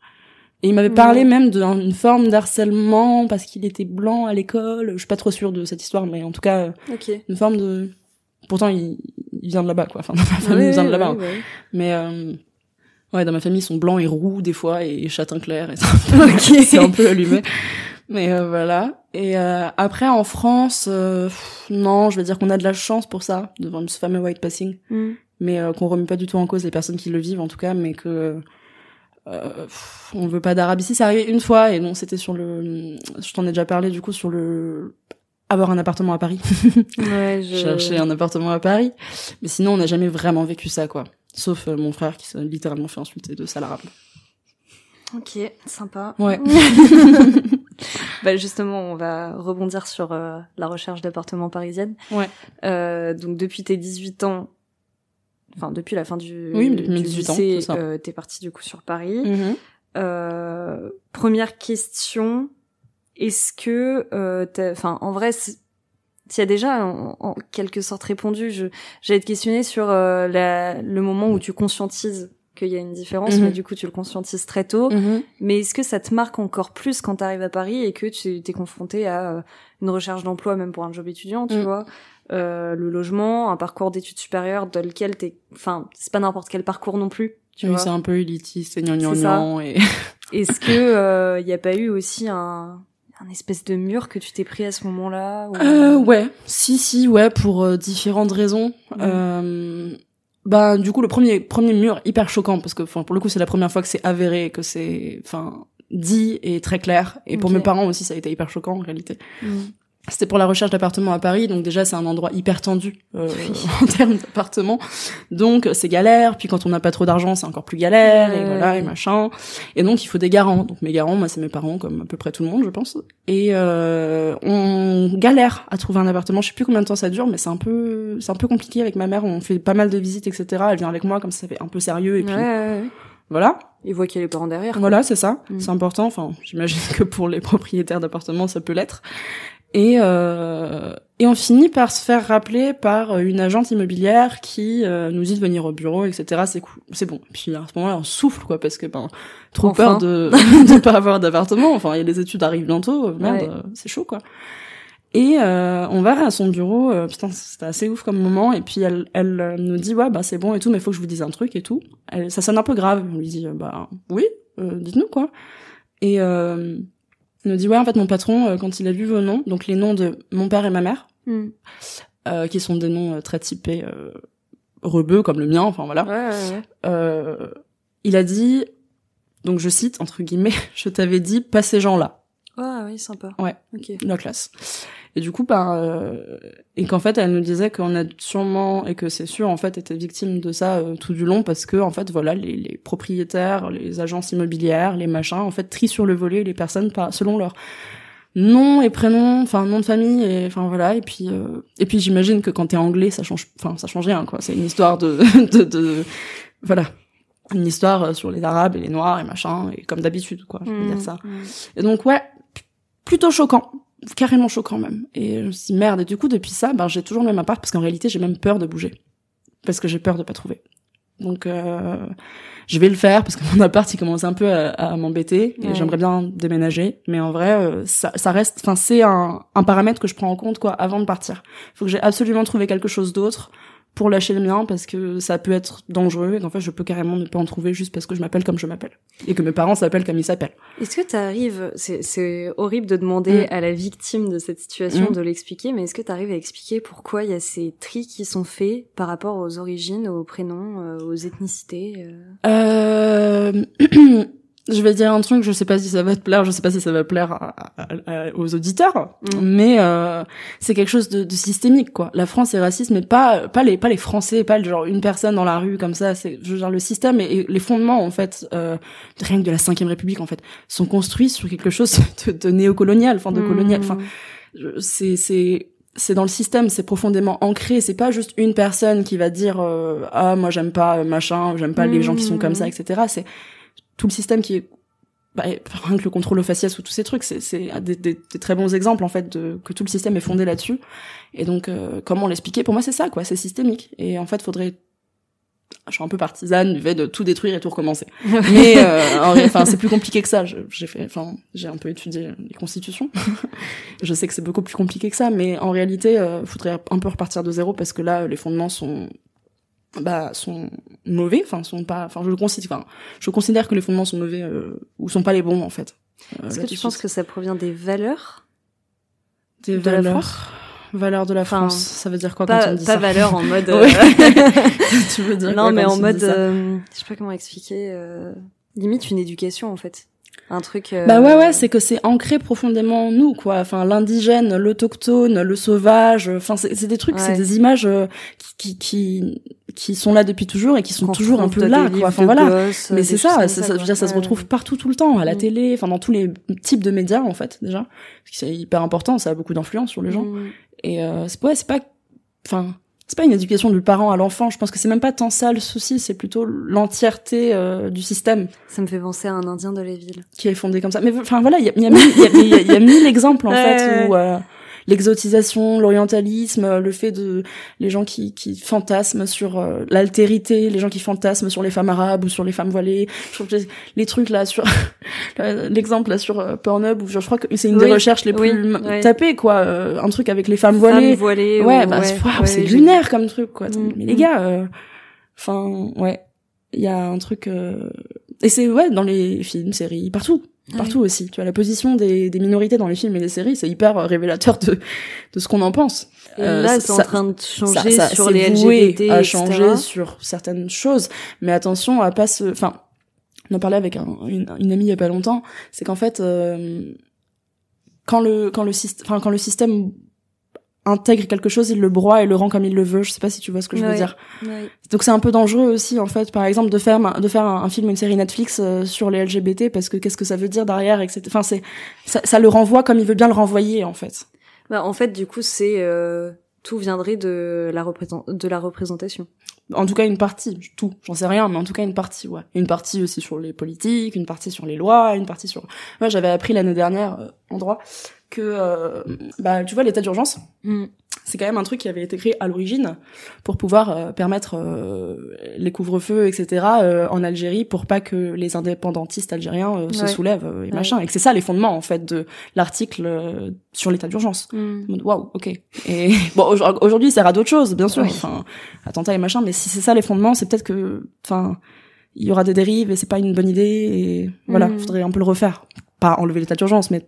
et il m'avait parlé même d'une forme d'harcèlement parce qu'il était blanc à l'école je suis pas trop sûre de cette histoire mais en tout cas okay. une forme de pourtant il, il vient de là-bas quoi enfin [laughs] ma famille vient de là-bas hein. mais euh... ouais dans ma famille ils sont blancs et roux des fois et châtain clair et [laughs] [laughs] c'est un peu allumé mais euh, voilà. Et euh, après en France, euh, non, je vais dire qu'on a de la chance pour ça, devant ce fameux white passing, mm. mais qu'on remet pas du tout en cause les personnes qui le vivent en tout cas, mais que on veut pas d'arabe ici. C'est arrivé une fois et non, c'était sur le, je t'en ai déjà parlé du coup sur le avoir un appartement à Paris. [laughs] ouais, je... Chercher un appartement à Paris. Mais sinon, on n'a jamais vraiment vécu ça, quoi. Sauf mon frère qui s'est littéralement fait insulter de sale arabe. Ok, sympa. Ouais. [laughs] bah justement, on va rebondir sur euh, la recherche d'appartements parisienne. Ouais. Euh, donc depuis tes 18 ans, enfin depuis la fin du, oui, du 18 lycée, euh, t'es parti du coup sur Paris. Mm -hmm. première question, est-ce que, enfin en vrai, tu as déjà en, en, quelque sorte répondu. J'allais te questionner sur la, le moment où tu conscientises qu'il y a une différence, Mhm. mais du coup tu le conscientises très tôt. Mhm. Mais est-ce que ça te marque encore plus quand tu arrives à Paris et que tu t'es confronté à euh, une recherche d'emploi, même pour un job étudiant, tu Mm. vois, euh, le logement, un parcours d'études supérieures dans lequel t'es, enfin, c'est pas n'importe quel parcours non plus, tu oui, vois. c'est un peu élitiste et gnangnan C'est ça. gnan et [laughs] Est-ce que euh, y a pas eu aussi un, un espèce de mur que tu t'es pris à ce moment-là ou- Euh, ouais, si, si, ouais, pour euh, différentes raisons. Mhm. Bah, du coup, le premier, premier mur, hyper choquant, parce que, enfin, pour le coup, c'est la première fois que c'est avéré, que c'est, enfin, dit et très clair. Et pour mes parents aussi, ça a été hyper choquant, en réalité. Mm. C'était pour la recherche d'appartements à Paris, donc déjà, c'est un endroit hyper tendu, euh, [laughs] Oui. en termes d'appartements. Donc, c'est galère, puis quand on n'a pas trop d'argent, c'est encore plus galère, et voilà, et machin. Et donc, il faut des garants. Donc, mes garants, moi, c'est mes parents, comme à peu près tout le monde, je pense. Et euh, on galère à trouver un appartement. Je sais plus combien de temps ça dure, mais c'est un peu, c'est un peu compliqué avec ma mère. On fait pas mal de visites, etc. Elle vient avec moi, comme ça fait un peu sérieux. Et puis ouais. voilà, Il voit qu'il y a les parents derrière. voilà, c'est ça. Mm. C'est important. Enfin, j'imagine que pour les [laughs] propriétaires d'appartements, ça peut l'être. Et euh, et on finit par se faire rappeler par une agente immobilière qui euh, nous dit de venir au bureau, etc. C'est cool, c'est bon. Puis à ce moment-là, on souffle quoi, parce que ben trop Enfin. peur de [laughs] de pas avoir d'appartement. Enfin, il y a les études arrivent bientôt, euh, merde, Ouais. euh, c'est chaud quoi. Et euh, on va à son bureau, euh, putain, c'était assez ouf comme moment. Et puis elle, elle euh, nous dit ouais bah c'est bon et tout, mais faut que je vous dise un truc et tout. Elle, ça sonne un peu grave. On lui dit bah oui, euh, dites-nous quoi. Et elle nous dit ouais en fait mon patron euh, quand il a vu vos noms, donc les noms de mon père et ma mère, Mm. euh, qui sont des noms euh, très typés euh, rebeux comme le mien, enfin voilà. Ouais, ouais, ouais. Euh, il a dit donc je cite entre guillemets, [laughs] je t'avais dit pas ces gens-là Ah oui, sympa. Ouais. Ok. la classe. Et du coup, bah, euh, et qu'en fait, elle nous disait qu'on a sûrement et que c'est sûr en fait été victime de ça euh, tout du long parce que en fait, voilà, les, les propriétaires, les agences immobilières, les machins, en fait, trient sur le volet les personnes par, selon leur nom et prénom, enfin nom de famille et enfin voilà. Et puis euh, et puis j'imagine que quand t'es anglais, ça change, enfin ça change rien quoi. C'est une histoire de, [laughs] de, de voilà. Une histoire euh, sur les arabes et les noirs et machin, et comme d'habitude, quoi, je veux Mm. dire ça. Mm. Et donc ouais, plutôt choquant, carrément choquant même. Et je me suis dit, merde. Et du coup depuis ça, ben j'ai toujours le même appart parce qu'en réalité j'ai même peur de bouger parce que j'ai peur de pas trouver. Donc euh, je vais le faire parce que [laughs] mon appart il commence un peu à, à m'embêter et Ouais. j'aimerais bien déménager. Mais en vrai, euh, ça, ça reste, enfin c'est un, un paramètre que je prends en compte quoi avant de partir. Faut que j'ai absolument trouvé quelque chose d'autre pour lâcher le mien parce que ça peut être dangereux et qu'en fait je peux carrément ne pas en trouver juste parce que je m'appelle comme je m'appelle et que mes parents s'appellent comme ils s'appellent. Est-ce que tu arrives, c'est, c'est horrible de demander Mm. à la victime de cette situation Mm. de l'expliquer, mais est-ce que tu arrives à expliquer pourquoi il y a ces tris qui sont faits par rapport aux origines, aux prénoms, euh, aux ethnicités euh? Euh, [clears throat] je vais dire un truc, je sais pas si ça va te plaire, je sais pas si ça va plaire aux auditeurs, mm. mais euh, c'est quelque chose de, de, systémique quoi. La France est raciste, mais pas pas les pas les Français, pas genre une personne dans la rue comme ça. C'est je veux dire le système et, les fondements en fait, euh, rien que de la Cinquième République en fait, sont construits sur quelque chose [laughs] de, de néocolonial, enfin de mm. colonial, enfin c'est c'est c'est dans le système, c'est profondément ancré. C'est pas juste une personne qui va dire euh, ah moi j'aime pas machin, j'aime pas les gens qui sont comme ça, etc. C'est tout le système qui est bah, [laughs] rien que le contrôle au faciès ou tous ces trucs, c'est des, des, des, très bons exemples en fait de que tout le système est fondé là-dessus. Et donc euh, comment l'expliquer? Pour moi, c'est ça quoi, c'est systémique. Et en fait, faudrait je suis un peu partisane du fait de tout détruire et tout recommencer. [laughs] Mais euh, enfin, c'est plus compliqué que ça. J'ai fait, enfin, j'ai un peu étudié les constitutions. [laughs] je sais que c'est beaucoup plus compliqué que ça, mais en réalité, euh, faudrait un peu repartir de zéro parce que là, les fondements sont bah sont mauvais enfin sont pas enfin je considère enfin je considère que les fondements sont mauvais euh, ou sont pas les bons en fait. Euh, est-ce que tu penses que ça provient des valeurs des de valeurs. La valeurs de la France ça veut dire quoi pas, quand on dit pas ça valeurs en [laughs] mode euh, [laughs] tu veux dire non mais en mode je sais pas comment expliquer limite une éducation en fait. Un truc bah ouais ouais c'est que c'est ancré profondément en nous quoi. Enfin l'indigène l'autochtone le sauvage enfin c'est des trucs c'est des images qui, qui qui sont là depuis toujours et qui sont toujours un peu là quoi. Enfin voilà. mais c'est ça ça, ça, ça, ça se retrouve partout tout le temps à la mm. télé enfin dans tous les types de médias en fait déjà. C'est hyper important ça a beaucoup d'influence sur les gens. Mm. et euh, c'est ouais c'est pas enfin c'est pas une éducation du parent à l'enfant. Je pense que c'est même pas tant ça le souci c'est plutôt l'entièreté euh, du système. Ça me fait penser à un indien de la ville qui est fondé comme ça. Mais enfin voilà il y a, y, a, y, a, y a mille [laughs] exemples en fait où euh, l'exotisation, l'orientalisme, le fait de les gens qui, qui fantasment sur euh, l'altérité, les gens qui fantasment sur les femmes arabes ou sur les femmes voilées. Je trouve que les trucs là sur [laughs] l'exemple là sur euh, Pornhub où je, crois que c'est une des recherches les plus tapées quoi, euh, un truc avec les femmes voilées. ouais, bah c'est lunaire comme truc quoi. Mm, mais les mm. gars, enfin ouais, il y a un truc et c'est ouais dans les films, séries, partout partout aussi. Tu vois, la position des, des, minorités dans les films et les séries, c'est hyper révélateur de, de ce qu'on en pense. Et là, euh, c'est en train de changer sur les LGBT, à changer sur certaines choses. Mais attention à pas se, enfin, on en parlait avec un, une, une, amie il y a pas longtemps, c'est qu'en fait, euh, quand le quand le enfin quand le système intègre quelque chose, il le broie et le rend comme il le veut. Je sais pas si tu vois ce que je veux dire. Donc c'est un peu dangereux aussi en fait, par exemple, de faire de faire un, film, une série Netflix euh, sur les LGBT parce que qu'est-ce que ça veut dire derrière, etc. Enfin c'est ça, ça, le renvoie comme il veut bien le renvoyer en fait. Bah en fait du coup c'est euh, tout viendrait de la de la représentation. En tout cas une partie, tout, j'en sais rien, mais en tout cas une partie, ouais. Une partie aussi sur les politiques, une partie sur les lois, une partie sur. Moi j'avais appris l'année dernière euh, en droit que euh, bah tu vois l'état d'urgence mm. C'est quand même un truc qui avait été créé à l'origine pour pouvoir euh, permettre euh, les couvre-feux etc en Algérie pour pas que les indépendantistes algériens se soulèvent et machin. Et que c'est ça les fondements en fait de l'article sur l'état d'urgence. Mm. waouh ok. Et [laughs] bon aujourd'hui ça sert à d'autres choses bien sûr. Enfin attentats et machin mais si c'est ça les fondements c'est peut-être que enfin il y aura des dérives et c'est pas une bonne idée et voilà mm. faudrait un peu le refaire. Pas enlever l'état d'urgence, mais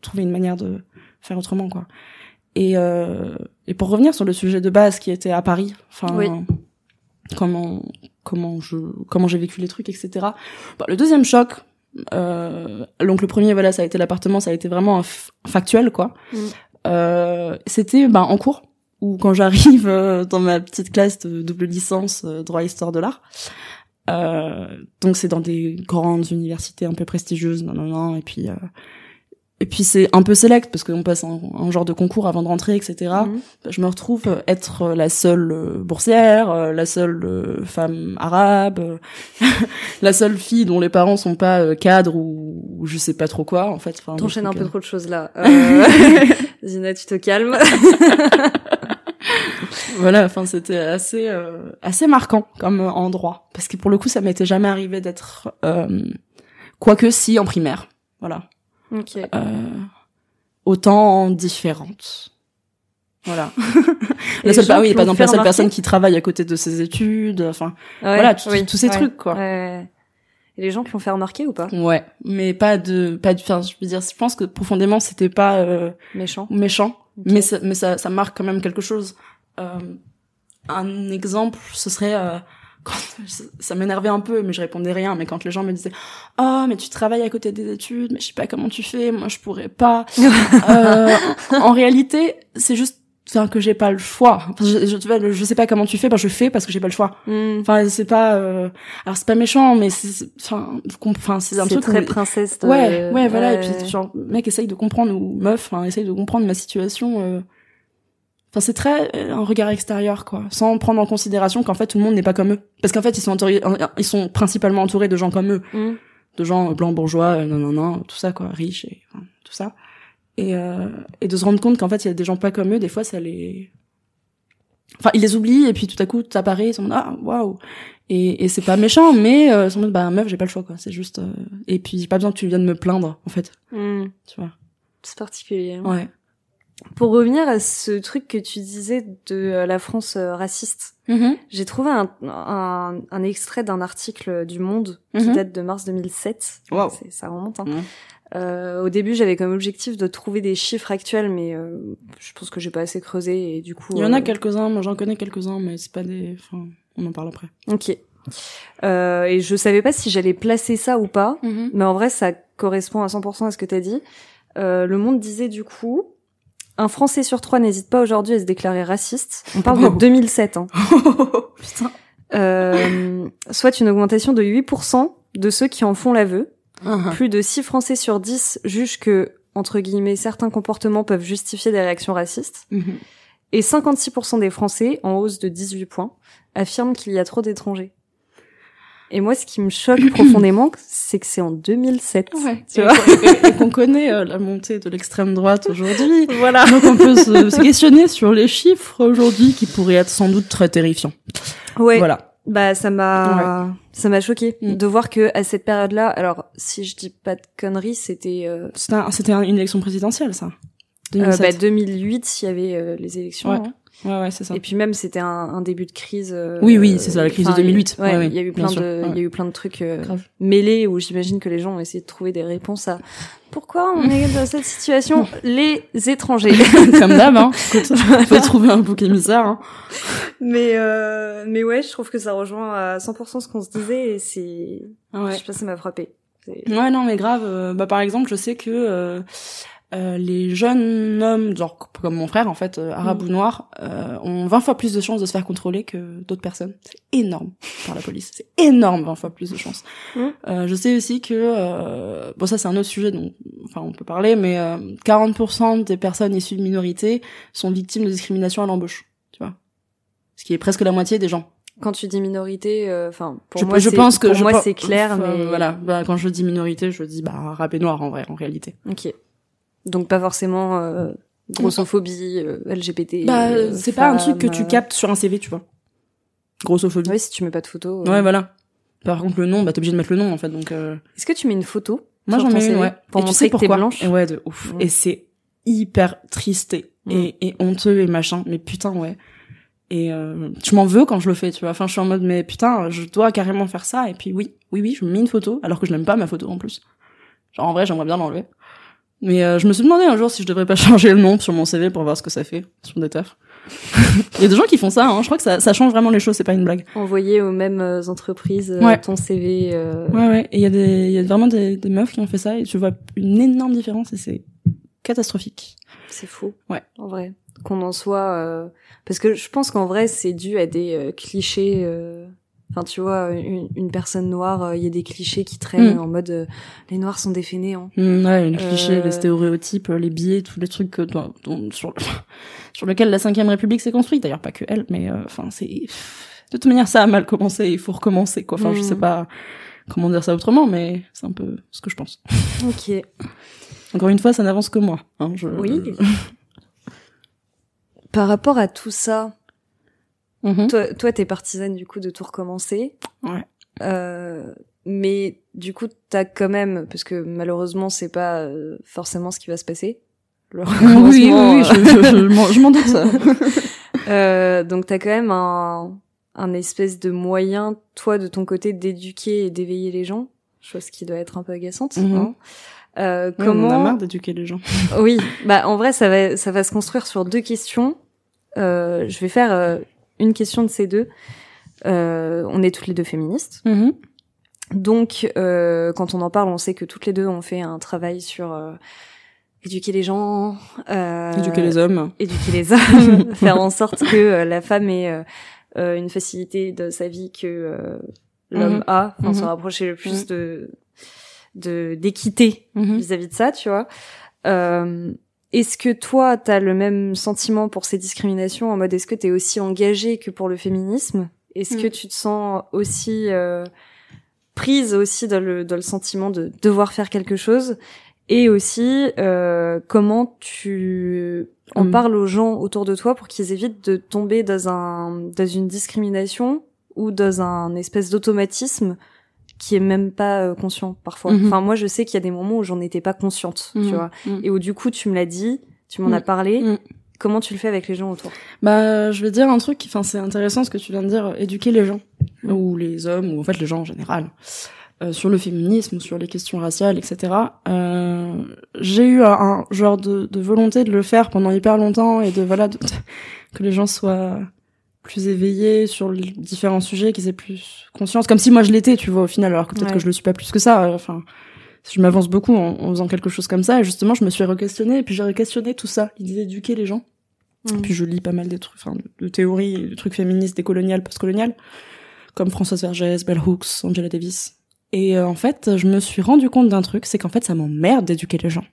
trouver une manière de faire autrement, quoi. Et, euh, et pour revenir sur le sujet de base qui était à Paris, enfin, comment comment je comment j'ai vécu les trucs, etc. Bah, le deuxième choc, euh, donc le premier, voilà, ça a été l'appartement, ça a été vraiment factuel, quoi. Mm. Euh, c'était ben en cours ou quand j'arrive euh, dans ma petite classe de double licence euh, droit histoire de l'art euh, donc c'est dans des grandes universités un peu prestigieuses, non, non, non, et puis euh, et puis c'est un peu select parce qu'on passe un, genre de concours avant de rentrer, etc. Mhm. Je me retrouve être la seule euh, boursière, la seule femme arabe, [laughs] la seule fille dont les parents sont pas cadres ou, je sais pas trop quoi en fait. Enfin, T'enchaînes un peu trop de choses là. [laughs] [laughs] Zina, tu te calmes. voilà, enfin c'était assez euh, assez marquant comme endroit parce que pour le coup ça m'était jamais arrivé d'être euh, quoique si en primaire, voilà. Ok. Euh, autant différente. Voilà. [laughs] la seule, ah oui, par exemple la seule personne qui travaille à côté de ses études, enfin voilà, tous ces trucs quoi. Ouais. Et les gens qui l'ont fait remarquer ou pas? Ouais, mais pas de pas de enfin je veux dire je pense que profondément c'était pas euh, méchant. Méchant, mais ça, mais ça ça marque quand même quelque chose. Euh, un exemple, ce serait euh, quand ça m'énervait un peu, mais je répondais rien. Mais quand les gens me disaient, oh, mais tu travailles à côté des études, mais je sais pas comment tu fais, moi je pourrais pas. [laughs] euh, en réalité, c'est juste enfin que j'ai pas le choix je, je, je, sais pas comment tu fais ben je fais parce que j'ai pas le choix Mm. enfin c'est pas euh... alors c'est pas méchant mais c'est enfin enfin c'est un truc très où- princesse. de- ouais ouais voilà et puis genre mec essaye de comprendre ou meuf essaye de comprendre ma situation euh. Enfin c'est très euh, un regard extérieur quoi sans prendre en considération qu'en fait tout le monde n'est pas comme eux parce qu'en fait ils sont entourés ils sont principalement entourés de gens comme eux Mm. de gens blancs bourgeois, euh, non non non, tout ça quoi, riches et enfin, tout ça. Et euh, et de se rendre compte qu'en fait il y a des gens pas comme eux, des fois ça les enfin ils les oublient et puis tout à coup t'apparais ils sont ah waouh et et c'est pas méchant mais euh, ils bah meuf j'ai pas le choix quoi c'est juste euh, et puis j'ai pas besoin que tu viennes me plaindre en fait Mm. tu vois C'est particulier. hein. ouais Pour revenir à ce truc que tu disais de euh, la France euh, raciste, j'ai trouvé un, un, un extrait d'un article du Monde qui Mhm. date de mars 2007. Waouh. C'est- Ça remonte. Hein. Euh, au début, j'avais comme objectif de trouver des chiffres actuels, mais euh, je pense que j'ai pas assez creusé et du coup. il y en a quelques-uns moi j'en connais quelques-uns mais c'est pas des enfin on en parle après Ok. Euh, et je savais pas si j'allais placer ça ou pas, mais en vrai, ça correspond à 100% à ce que t'as dit. Euh, le Monde disait du coup, un Français sur trois n'hésite pas aujourd'hui à se déclarer raciste. On parle Wow. de 2007. Hein. [laughs] putain Euh, soit une augmentation de 8% de ceux qui en font l'aveu. Ah, Plus de 6 Français sur 10 jugent que, entre guillemets, certains comportements peuvent justifier des réactions racistes. mhm. Et 56% des Français, en hausse de 18 points, affirment qu'il y a trop d'étrangers. Et moi, ce qui me choque [clears throat] profondément, c'est que c'est en 2007. ouais Tu et, vois et- et qu'on [laughs] connaît euh, la montée de l'extrême droite aujourd'hui Voilà. Donc on peut se, se questionner sur les chiffres aujourd'hui qui pourraient être sans doute très terrifiants. Ouais. Voilà. Bah, ça m'a, ça m'a choqué Mm. de voir que à cette période-là, alors si je dis pas de conneries, c'était euh, C'était un- c'était un- une élection présidentielle, ça. euh, 2007. bah, 2008, il y avait euh, les élections. Ouais. hein. Ouais, ouais, c'est ça. Et puis même, c'était un, un début de crise. euh, Oui, oui, c'est ça, la crise de enfin, 2008. Ouais, Ouais, ouais, il y a eu plein de, il y a eu plein de trucs euh, mêlés où j'imagine que les gens ont essayé de trouver des réponses à pourquoi on est dans [laughs] cette situation. les étrangers. [laughs] Comme d'hab, hein. [laughs] Écoute, faut trouver un bouc émissaire, hein. mais euh, mais ouais, je trouve que ça rejoint à 100% ce qu'on se disait et c'est, ouais. je sais pas, ça m'a frappé. Ouais, non, mais grave. euh, bah, par exemple, je sais que euh, les jeunes hommes, genre comme mon frère, en fait, euh, arabe Mm. ou noir, euh, ont 20 fois plus de chances de se faire contrôler que d'autres personnes. C'est énorme par la police. C'est énorme, 20 fois plus de chances. Mm. Euh, je sais aussi que... euh, bon, ça, c'est un autre sujet, donc enfin, on peut parler, mais euh, 40% des personnes issues de minorités sont victimes de discrimination à l'embauche, tu vois. Ce qui est presque la moitié des gens. Quand tu dis minorité, euh, enfin pour je, moi, je pense que pour je moi c'est clair, mais voilà. Bah, quand je dis minorité, je dis bah arabe et noir en vrai, en réalité. Ok. Donc pas forcément euh, grossophobie, euh, LGBT. Bah, euh, c'est pas un truc que tu euh, captes sur un CV, tu vois. Grossophobie. Oui, si tu mets pas de photo. euh. Ouais, voilà. Par contre, le nom, bah, t'es obligé de mettre le nom, en fait, donc, euh... Est-ce que tu mets une photo Moi, j'en mets une, ouais. Pour et tu sais que pourquoi blanche? Et ouais, de ouf. Et c'est hyper triste et, Mm. et, et honteux et machin. Mais putain, ouais. Et euh, je m'en veux quand je le fais, tu vois. Enfin, je suis en mode, mais putain, je dois carrément faire ça. Et puis oui, oui, oui, je mets une photo, alors que je n'aime pas ma photo en plus. Genre, en vrai, j'aimerais bien l'enlever. Mais euh, je me suis demandé un jour si je devrais pas [laughs] changer le nom sur mon CV pour voir ce que ça fait sur des tafs. [laughs] Il y a des gens qui font ça, hein. je crois que ça, ça change vraiment les choses, c'est pas une blague. Envoyer aux mêmes euh, entreprises euh, Ouais. ton CV. euh, Ouais, ouais, et il y a des, il y a vraiment des, des meufs qui ont fait ça et tu vois une énorme différence et c'est catastrophique. C'est fou. Ouais. En vrai. Qu'on en soit. euh, Parce que je pense qu'en vrai, c'est dû à des euh, clichés. Enfin, tu vois, une, une personne noire, euh, il y a des clichés qui traînent Mm. en mode euh, les noirs sont des fainéants. Mm, ouais, les clichés, Euh, les stéréotypes, les billets, tous les trucs que, dont- dont- sur, [laughs] sur lesquels la cinquième République s'est construite. D'ailleurs, pas que elle, mais enfin, c'est de toute manière ça a mal commencé. Il faut recommencer, quoi. Enfin, je Mm. sais pas comment dire ça autrement, mais c'est un peu ce que je pense. [laughs] Ok. Encore une fois, ça n'avance que moi. Hein, je... Oui. [laughs] Par rapport à tout ça, Mhm. toi, toi, t'es partisane du coup de tout recommencer. Ouais. Euh, mais du coup, t'as quand même, parce que malheureusement, c'est pas euh, forcément ce qui va se passer. Le Oui, oui, oui, je, je, [laughs] m'en- doute ça. [laughs] Euh, donc t'as quand même un, un espèce de moyen, toi, de ton côté, d'éduquer et d'éveiller les gens, chose qui doit être un peu agaçante. Hein. Euh, comment On a marre d'éduquer les gens. Oui, bah en vrai, ça va, ça va se construire sur deux questions. Euh, je vais faire euh, une question de ces deux. on est toutes les deux féministes. Mhm. Donc, euh, quand on en parle, on sait que toutes les deux ont fait un travail sur euh, éduquer les gens, euh, éduquer les hommes, éduquer les hommes, [laughs] faire en sorte que euh, la femme ait euh, une facilité de sa vie que l'homme Mhm. a, enfin Mhm. se rapprocher le plus de de d'équité vis-à-vis de ça, tu vois. Euh, est-ce que toi, t'as le même sentiment pour ces discriminations en mode est-ce que t'es aussi engagé que pour le féminisme? Est-ce que Mm. tu te sens aussi euh, prise aussi dans le, dans le sentiment de devoir faire quelque chose? Et aussi, euh, comment tu en Mm. parles aux gens autour de toi pour qu'ils évitent de tomber dans, un, dans une discrimination ou dans un espèce d'automatisme qui est même pas euh, conscient parfois. Mhm. Enfin, moi, je sais qu'il y a des moments où j'en étais pas consciente, tu Mhm. vois. Mhm. Et où du coup, tu me l'as dit, tu m'en as parlé. Mm. Comment tu le fais avec les gens autour? Bah, je vais dire un truc. Enfin, c'est intéressant ce que tu viens de dire. Éduquer les gens ou les hommes ou en fait les gens en général euh, sur le féminisme sur les questions raciales, etc. Euh, j'ai eu un, un genre de, de volonté de le faire pendant hyper longtemps et de voilà de- [laughs] que les gens soient plus éveillés sur les différents sujets, qu'ils aient plus conscience, comme si moi je l'étais, tu vois, au final, alors que peut-être Ouais. que je le suis pas plus que ça. euh, Enfin, je m'avance beaucoup en, en faisant quelque chose comme ça. Et justement, je me suis re-questionnée et puis j'ai re-questionné tout ça, l'idée d'éduquer les gens. Mm. Puis je lis pas mal des trucs, enfin, de, de théories, de trucs féministes, décoloniales, postcoloniales, comme Françoise Vergès, Bell Hooks, Angela Davis. Et euh, en fait, je me suis rendu compte d'un truc, c'est qu'en fait, ça m'emmerde d'éduquer les gens.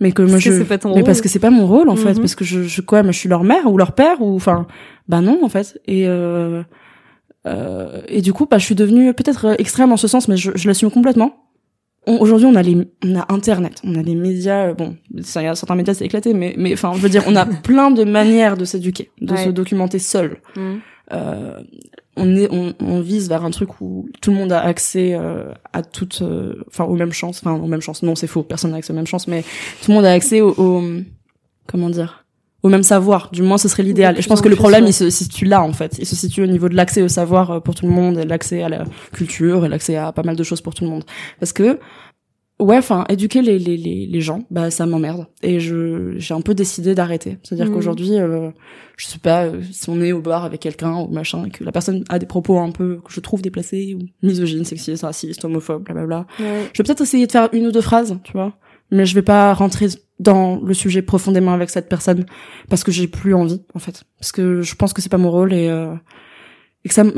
Mais que moi, Parce que je, pas ton mais rôle. parce que c'est pas mon rôle en fait, Mhm. parce que je, je quoi, moi, je suis leur mère ou leur père ou enfin, bah non en fait. Et euh, euh, et du coup, bah, je suis devenue peut-être euh, extrême en ce sens, mais je, je l'assume complètement. Aujourd'hui, on a les, on a Internet, on a les médias. euh, Bon, ça, y a certains médias c'est éclaté, mais mais enfin, je veux dire, on a [laughs] plein de manières de s'éduquer, de Ouais. se documenter seul. Mm. Euh, on est, on, on vise vers un truc où tout le monde a accès euh, à toutes, euh, enfin aux mêmes chances, enfin aux mêmes chances. Non, c'est faux, personne n'a accès aux mêmes chances, mais tout le monde a accès au, au- comment dire, au même savoir. Du moins, ce serait l'idéal. Et je pense en que le problème, il se situe là en fait. Il se situe au niveau de l'accès au savoir euh, pour tout le monde, et l'accès à la culture, et l'accès à pas mal de choses pour tout le monde. Parce que Ouais, enfin, éduquer les, les, les, les gens, bah ça m'emmerde. Et je j'ai un peu décidé d'arrêter. C'est-à-dire Mhm. qu'aujourd'hui, euh, je sais pas euh, si on est au bar avec quelqu'un ou machin, et que la personne a des propos un peu que je trouve déplacés ou misogynes, sexistes, racistes, homophobes, blablabla. Ouais. Je vais peut-être essayer de faire une ou deux phrases, tu vois, mais je vais pas rentrer dans le sujet profondément avec cette personne parce que j'ai plus envie, en fait, parce que je pense que c'est pas mon rôle et, euh, et que ça, me-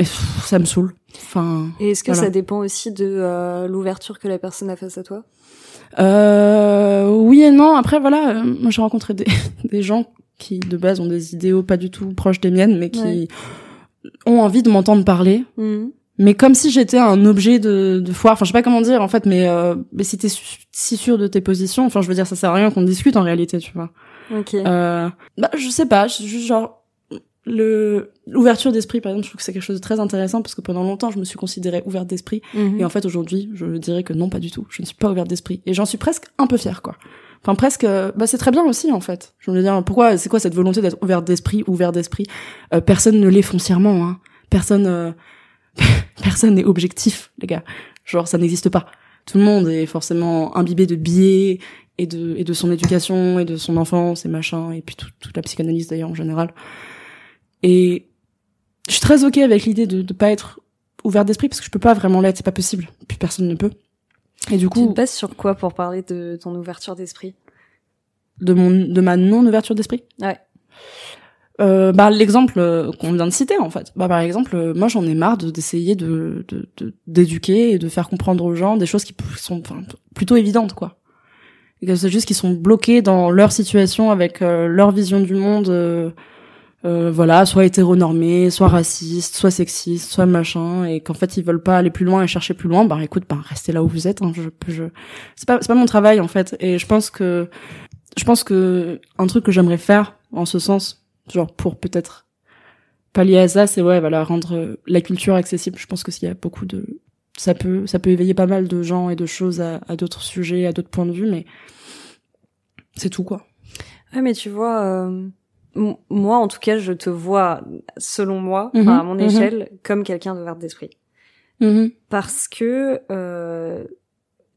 ça me saoule. Enfin. Et est-ce que Voilà. ça dépend aussi de euh, l'ouverture que la personne a face à toi? Euh, oui et non. Après, voilà, euh, moi j'ai rencontré des, [laughs] des gens qui de base ont des idéaux pas du tout proches des miennes, mais qui Ouais. ont envie de m'entendre parler. Mhm. Mais comme si j'étais un objet de, de foire. Enfin, je sais pas comment dire en fait, mais euh, mais si t'es su- si sûr de tes positions, enfin, je veux dire, ça sert à rien qu'on discute en réalité, tu vois. Ok. Euh, bah, je sais pas, je- juste genre le l'ouverture d'esprit, par exemple, je trouve que c'est quelque chose de très intéressant parce que pendant longtemps, je me suis considérée ouverte d'esprit. Mhm. Et en fait, aujourd'hui, je dirais que non, pas du tout. Je ne suis pas ouverte d'esprit. Et j'en suis presque un peu fière, quoi. Enfin, presque, euh, bah, c'est très bien aussi, en fait. Je veux dire, pourquoi, c'est quoi cette volonté d'être ouverte d'esprit, ouvert d'esprit? Euh, personne ne l'est foncièrement, hein. Personne, euh, [laughs] personne n'est objectif, les gars. Genre, ça n'existe pas. Tout le monde est forcément imbibé de biais et de, et de son éducation et de son enfance et machin, et puis tout- toute la psychanalyse d'ailleurs en général. Et je suis très ok avec l'idée de, de pas être ouvert d'esprit parce que je peux pas vraiment l'être, c'est pas possible. Puis personne ne peut. Et du Tu coup, te bases sur quoi pour parler de ton ouverture d'esprit? De mon, de ma non ouverture d'esprit? Ouais. Euh, bah l'exemple euh, qu'on vient de citer en fait. Bah par exemple, euh, moi j'en ai marre de d'essayer de de- de- d'éduquer et de faire comprendre aux gens des choses qui sont enfin, plutôt évidentes quoi. C'est juste qu'ils sont bloqués dans leur situation avec euh, leur vision du monde. euh, euh, voilà, soit hétéronormé, soit raciste, soit sexiste, soit machin, et qu'en fait ils veulent pas aller plus loin et chercher plus loin, bah écoute, bah restez là où vous êtes. Hein, je, je... C'est pas, c'est pas mon travail en fait, et je pense que, je pense que un truc que j'aimerais faire en ce sens, genre pour peut-être pallier à ça, c'est ouais, voilà, rendre la culture accessible. Je pense que s'il y a beaucoup de, ça peut, ça peut éveiller pas mal de gens et de choses à, à d'autres sujets, à d'autres points de vue, mais c'est tout quoi. Ouais, mais tu vois, euh, moi, en tout cas, je te vois, selon moi, Mhm, enfin, à mon mhm. échelle, comme quelqu'un d'ouvert d'esprit. Mhm. Parce que euh,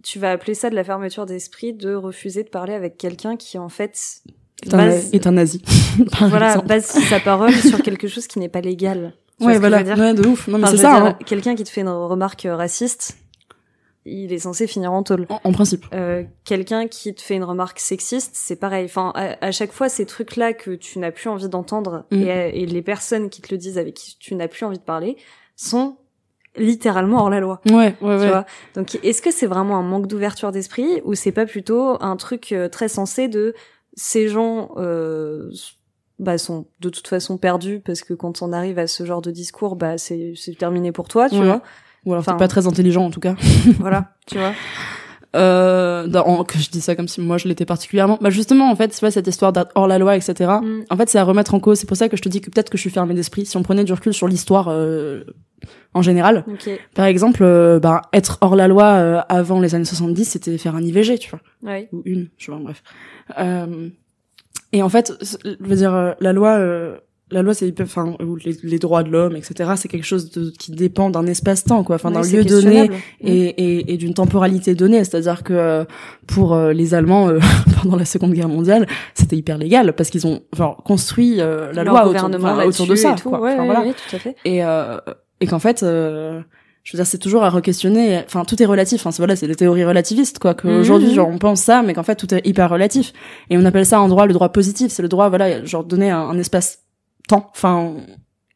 tu vas appeler ça de la fermeture d'esprit de refuser de parler avec quelqu'un qui, en fait, Est un, base, est un nazi. [laughs] voilà, base sa parole sur quelque chose qui n'est pas légal. [laughs] Tu ouais, voilà. Ouais, de ouf. Non, mais Enfin, c'est ça, hein. Quelqu'un qui te fait une remarque raciste, il est censé finir en tôle. en, en principe. Euh, quelqu'un qui te fait une remarque sexiste, c'est pareil. Enfin, à, à chaque fois, ces trucs-là que tu n'as plus envie d'entendre Mm. et, et les personnes qui te le disent avec qui tu n'as plus envie de parler sont littéralement hors la loi. Ouais, ouais, Tu ouais. vois? Donc, est-ce que c'est vraiment un manque d'ouverture d'esprit ou c'est pas plutôt un truc euh, très sensé de ces gens euh, bah, sont de toute façon perdus parce que quand on arrive à ce genre de discours, bah c'est c'est terminé pour toi, tu Ouais. vois? Ou alors Enfin- t'es pas très intelligent en tout cas. [laughs] Voilà, tu vois Euh, dans- en- que je dis ça comme si moi je l'étais particulièrement. Bah justement en fait c'est pas cette histoire d'être hors la loi etc. Mm. En fait c'est à remettre en cause. C'est pour ça que je te dis que peut-être que je suis fermée d'esprit. Si on prenait du recul sur l'histoire euh, en général, Ok. par exemple, euh, bah, être hors la loi euh, avant les années 70 c'était faire un IVG tu vois. Oui. ou une, je vois, bref. Euh, et en fait, je veux dire, euh, la loi, euh, la loi, c'est, hyper- enfin, les, les droits de l'homme, etc. C'est quelque chose de, qui dépend d'un espace-temps, quoi, enfin, Oui, d'un lieu donné et, et, et d'une temporalité donnée. C'est-à-dire que euh, pour euh, les Allemands, euh, [laughs] pendant la Seconde Guerre mondiale, c'était hyper légal parce qu'ils ont, enfin, construit euh, la Leur loi autour, gouvernement enfin, autour de ça, et tout. quoi. Ouais, Enfin, voilà tout à fait. et euh, et qu'en fait euh, je veux dire c'est toujours à re-questionner enfin tout est relatif enfin c'est voilà c'est des théories relativistes quoi qu'aujourd'hui Mhm. genre on pense ça mais qu'en fait tout est hyper relatif et on appelle ça en droit le droit positif c'est le droit voilà genre donner un, un espace temps enfin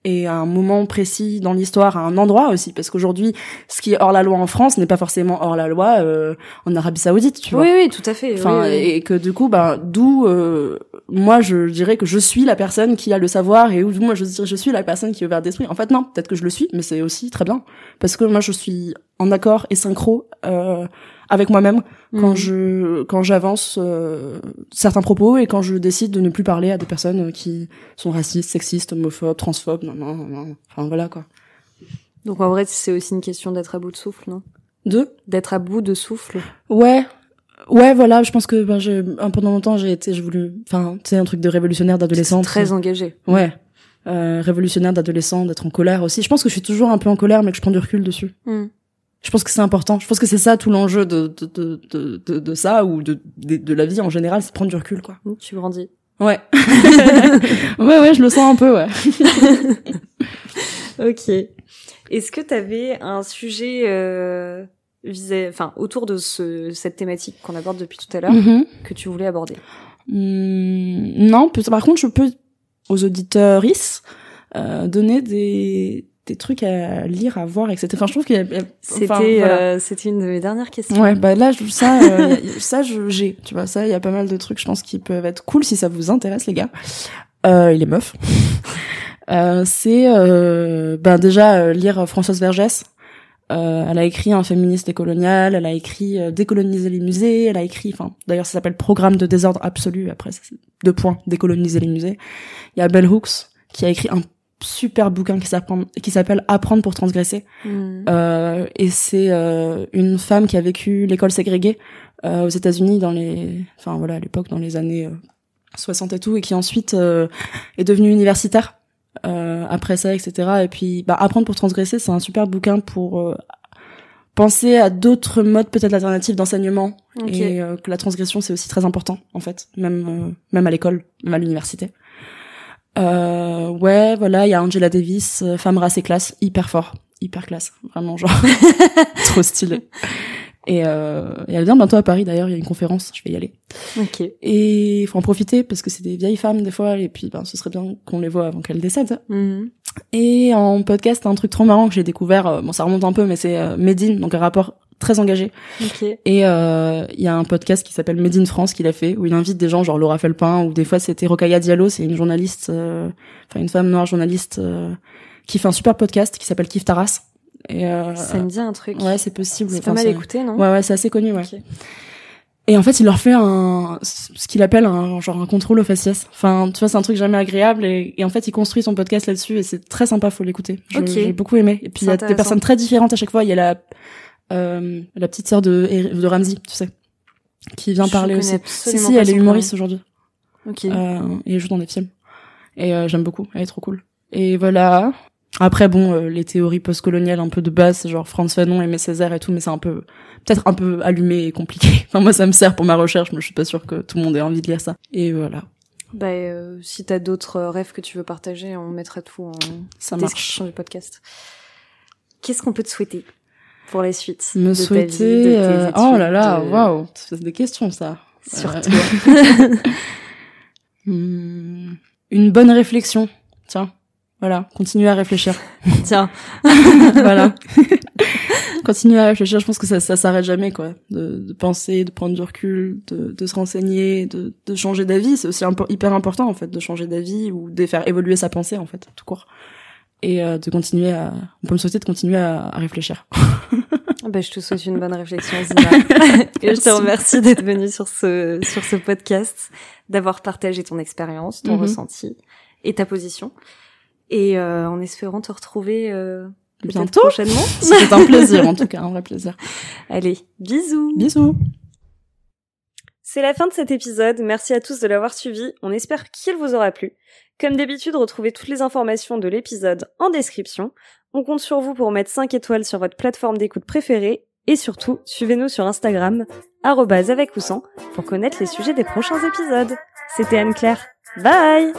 et à un moment précis dans l'histoire, à un endroit aussi, parce qu'aujourd'hui, ce qui est hors la loi en France n'est pas forcément hors la loi euh, en Arabie Saoudite, tu vois. Oui, oui, tout à fait. Enfin, oui, oui. et que du coup, bah, d'où euh, moi je dirais que je suis la personne qui a le savoir et où moi je dirais je suis la personne qui est ouverte d'esprit. En fait, non, peut-être que je le suis, mais c'est aussi très bien parce que moi je suis en accord et synchro euh, avec moi-même quand Mhm. je quand j'avance euh, certains propos et quand je décide de ne plus parler à des personnes qui sont racistes, sexistes, homophobes, transphobes, non, non, non. Enfin voilà quoi. Donc en vrai, c'est aussi une question d'être à bout de souffle, non? Deux. D'être à bout de souffle. Ouais. Ouais, voilà, je pense que ben, j'ai, pendant longtemps, j'ai été, je voulu, enfin, tu sais, un truc de révolutionnaire d'adolescent. Très engagé. Ouais. Euh, révolutionnaire d'adolescent, d'être en colère aussi. Je pense que je suis toujours un peu en colère, mais que je prends du recul dessus. Hmm. Je pense que c'est important. Je pense que c'est ça tout l'enjeu de, de, de, de, de, ça, ou de, de, la vie en général, c'est prendre du recul, quoi. Hmm, Tu grandis. Ouais. [laughs] [laughs] ouais, ouais, je le sens un peu, ouais. [laughs] Ok. Est-ce que tu avais un sujet euh, visé, enfin, autour de ce, cette thématique qu'on aborde depuis tout à l'heure Mhm. que tu voulais aborder? Hmm, non, par contre, je peux aux auditeurs euh, donner des, des trucs à lire, à voir, etc. Enfin, je trouve qu'il y a, C'était, enfin, voilà. euh, c'était une de mes dernières questions. Ouais, bah là, je- ça, euh, ça, j'ai, tu vois, ça, il y a pas mal de trucs, je pense, qui peuvent être cool si ça vous intéresse, les gars. Euh, et les meufs. [laughs] euh, c'est, euh, ben déjà, euh, lire Françoise Vergès. Euh, elle a écrit un féministe décolonial, elle a écrit euh, décoloniser les musées, elle a écrit, enfin, d'ailleurs, ça s'appelle Programme de désordre absolu. Après, c'est deux points, décoloniser les musées. Il y a Bell Hooks qui a écrit un super bouquin qui s'appelle qui s'appelle Apprendre pour transgresser. Hmm. Euh, et c'est euh, une femme qui a vécu l'école ségrégée euh, aux États-Unis dans les, enfin voilà, à l'époque dans les années euh, 60 et tout, et qui ensuite euh, est devenue universitaire euh, après ça, etc. Et puis, bah, apprendre pour transgresser, c'est un super bouquin pour euh, penser à d'autres modes peut-être alternatifs d'enseignement Ok. et euh, que la transgression c'est aussi très important en fait, même euh, même à l'école, même à l'université. Euh, ouais, voilà, il y a Angela Davis, euh, femme race et classe, hyper fort, hyper classe, vraiment genre [laughs] trop stylé. Et, euh, et elle vient bientôt à Paris d'ailleurs, il y a une conférence, je vais y aller. Ok. Et il faut en profiter parce que c'est des vieilles femmes des fois, et puis ben ce serait bien qu'on les voit avant qu'elles décèdent. Mhm. Et en podcast, un truc trop marrant que j'ai découvert, euh, bon ça remonte un peu, mais c'est euh, Medine, donc un rapport très engagé. Ok. Et euh, il y a un podcast qui s'appelle Made in France qu'il a fait, où il invite des gens genre Laura Felpin, ou des fois c'était Rokaya Diallo, c'est une journaliste, euh, enfin une femme noire journaliste euh, qui fait un super podcast qui s'appelle Kif Taras. Et euh, Ça me dit un truc. ouais, c'est possible. c'est pas mal écouté, non? Ouais, ouais, c'est assez connu, ouais. Ok. Et en fait, il leur fait un, ce qu'il appelle un, genre un contrôle aux faciès. Enfin, tu vois, c'est un truc jamais agréable et, et en fait, il construit son podcast là-dessus et c'est très sympa, faut l'écouter. J'ai beaucoup aimé. Et puis, il y a des personnes très différentes à chaque fois. Il y a la, euh, la petite sœur de, de Ramsey, tu sais, qui vient Je parler aussi. Si, si, elle est humoriste aujourd'hui. Ok. Euh, et elle joue dans des films. Et euh, j'aime beaucoup, elle est trop cool. Et voilà. Après, bon, euh, les théories postcoloniales un peu de base, genre Franz Fanon, Aimé Césaire et tout, mais c'est un peu, peut-être un peu allumé et compliqué. [laughs] Enfin, moi, ça me sert pour ma recherche, mais je suis pas sûre que tout le monde ait envie de lire ça. Et voilà. Bah, euh, si t'as d'autres rêves que tu veux partager, on mettra tout en Ça marche. description du podcast. Qu'est-ce qu'on peut te souhaiter? Pour la suite Me de ta souhaiter. vie, de tes euh, Oh là là, waouh, c'est des questions ça. Surtout. Euh, [laughs] hmm, une bonne réflexion. Tiens, voilà, continuer à réfléchir. [laughs] Tiens, [laughs] voilà. continuer à réfléchir, je pense que ça, ça s'arrête jamais, quoi. De, de penser, de prendre du recul, de, de se renseigner, de, de changer d'avis. C'est aussi impo- hyper important, en fait, de changer d'avis ou de faire évoluer sa pensée, en fait, tout court. Et euh, de continuer à... On peut me souhaiter de continuer à, à réfléchir. bah, [laughs] je te souhaite une bonne réflexion, Zina. [laughs] Et je te Merci. remercie d'être venue sur ce, sur ce podcast, d'avoir partagé ton expérience, ton Mhm. ressenti et ta position. Et euh, en espérant te retrouver euh, Bientôt. prochainement. [laughs] C'était un plaisir, en tout cas, un vrai plaisir. Allez, bisous Bisous C'est la fin de cet épisode, merci à tous de l'avoir suivi, on espère qu'il vous aura plu. Comme d'habitude, retrouvez toutes les informations de l'épisode en description. On compte sur vous pour mettre 5 étoiles sur votre plateforme d'écoute préférée et surtout, suivez-nous sur Instagram, arrobase avec pour connaître les sujets des prochains épisodes. C'était Anne-Claire. Bye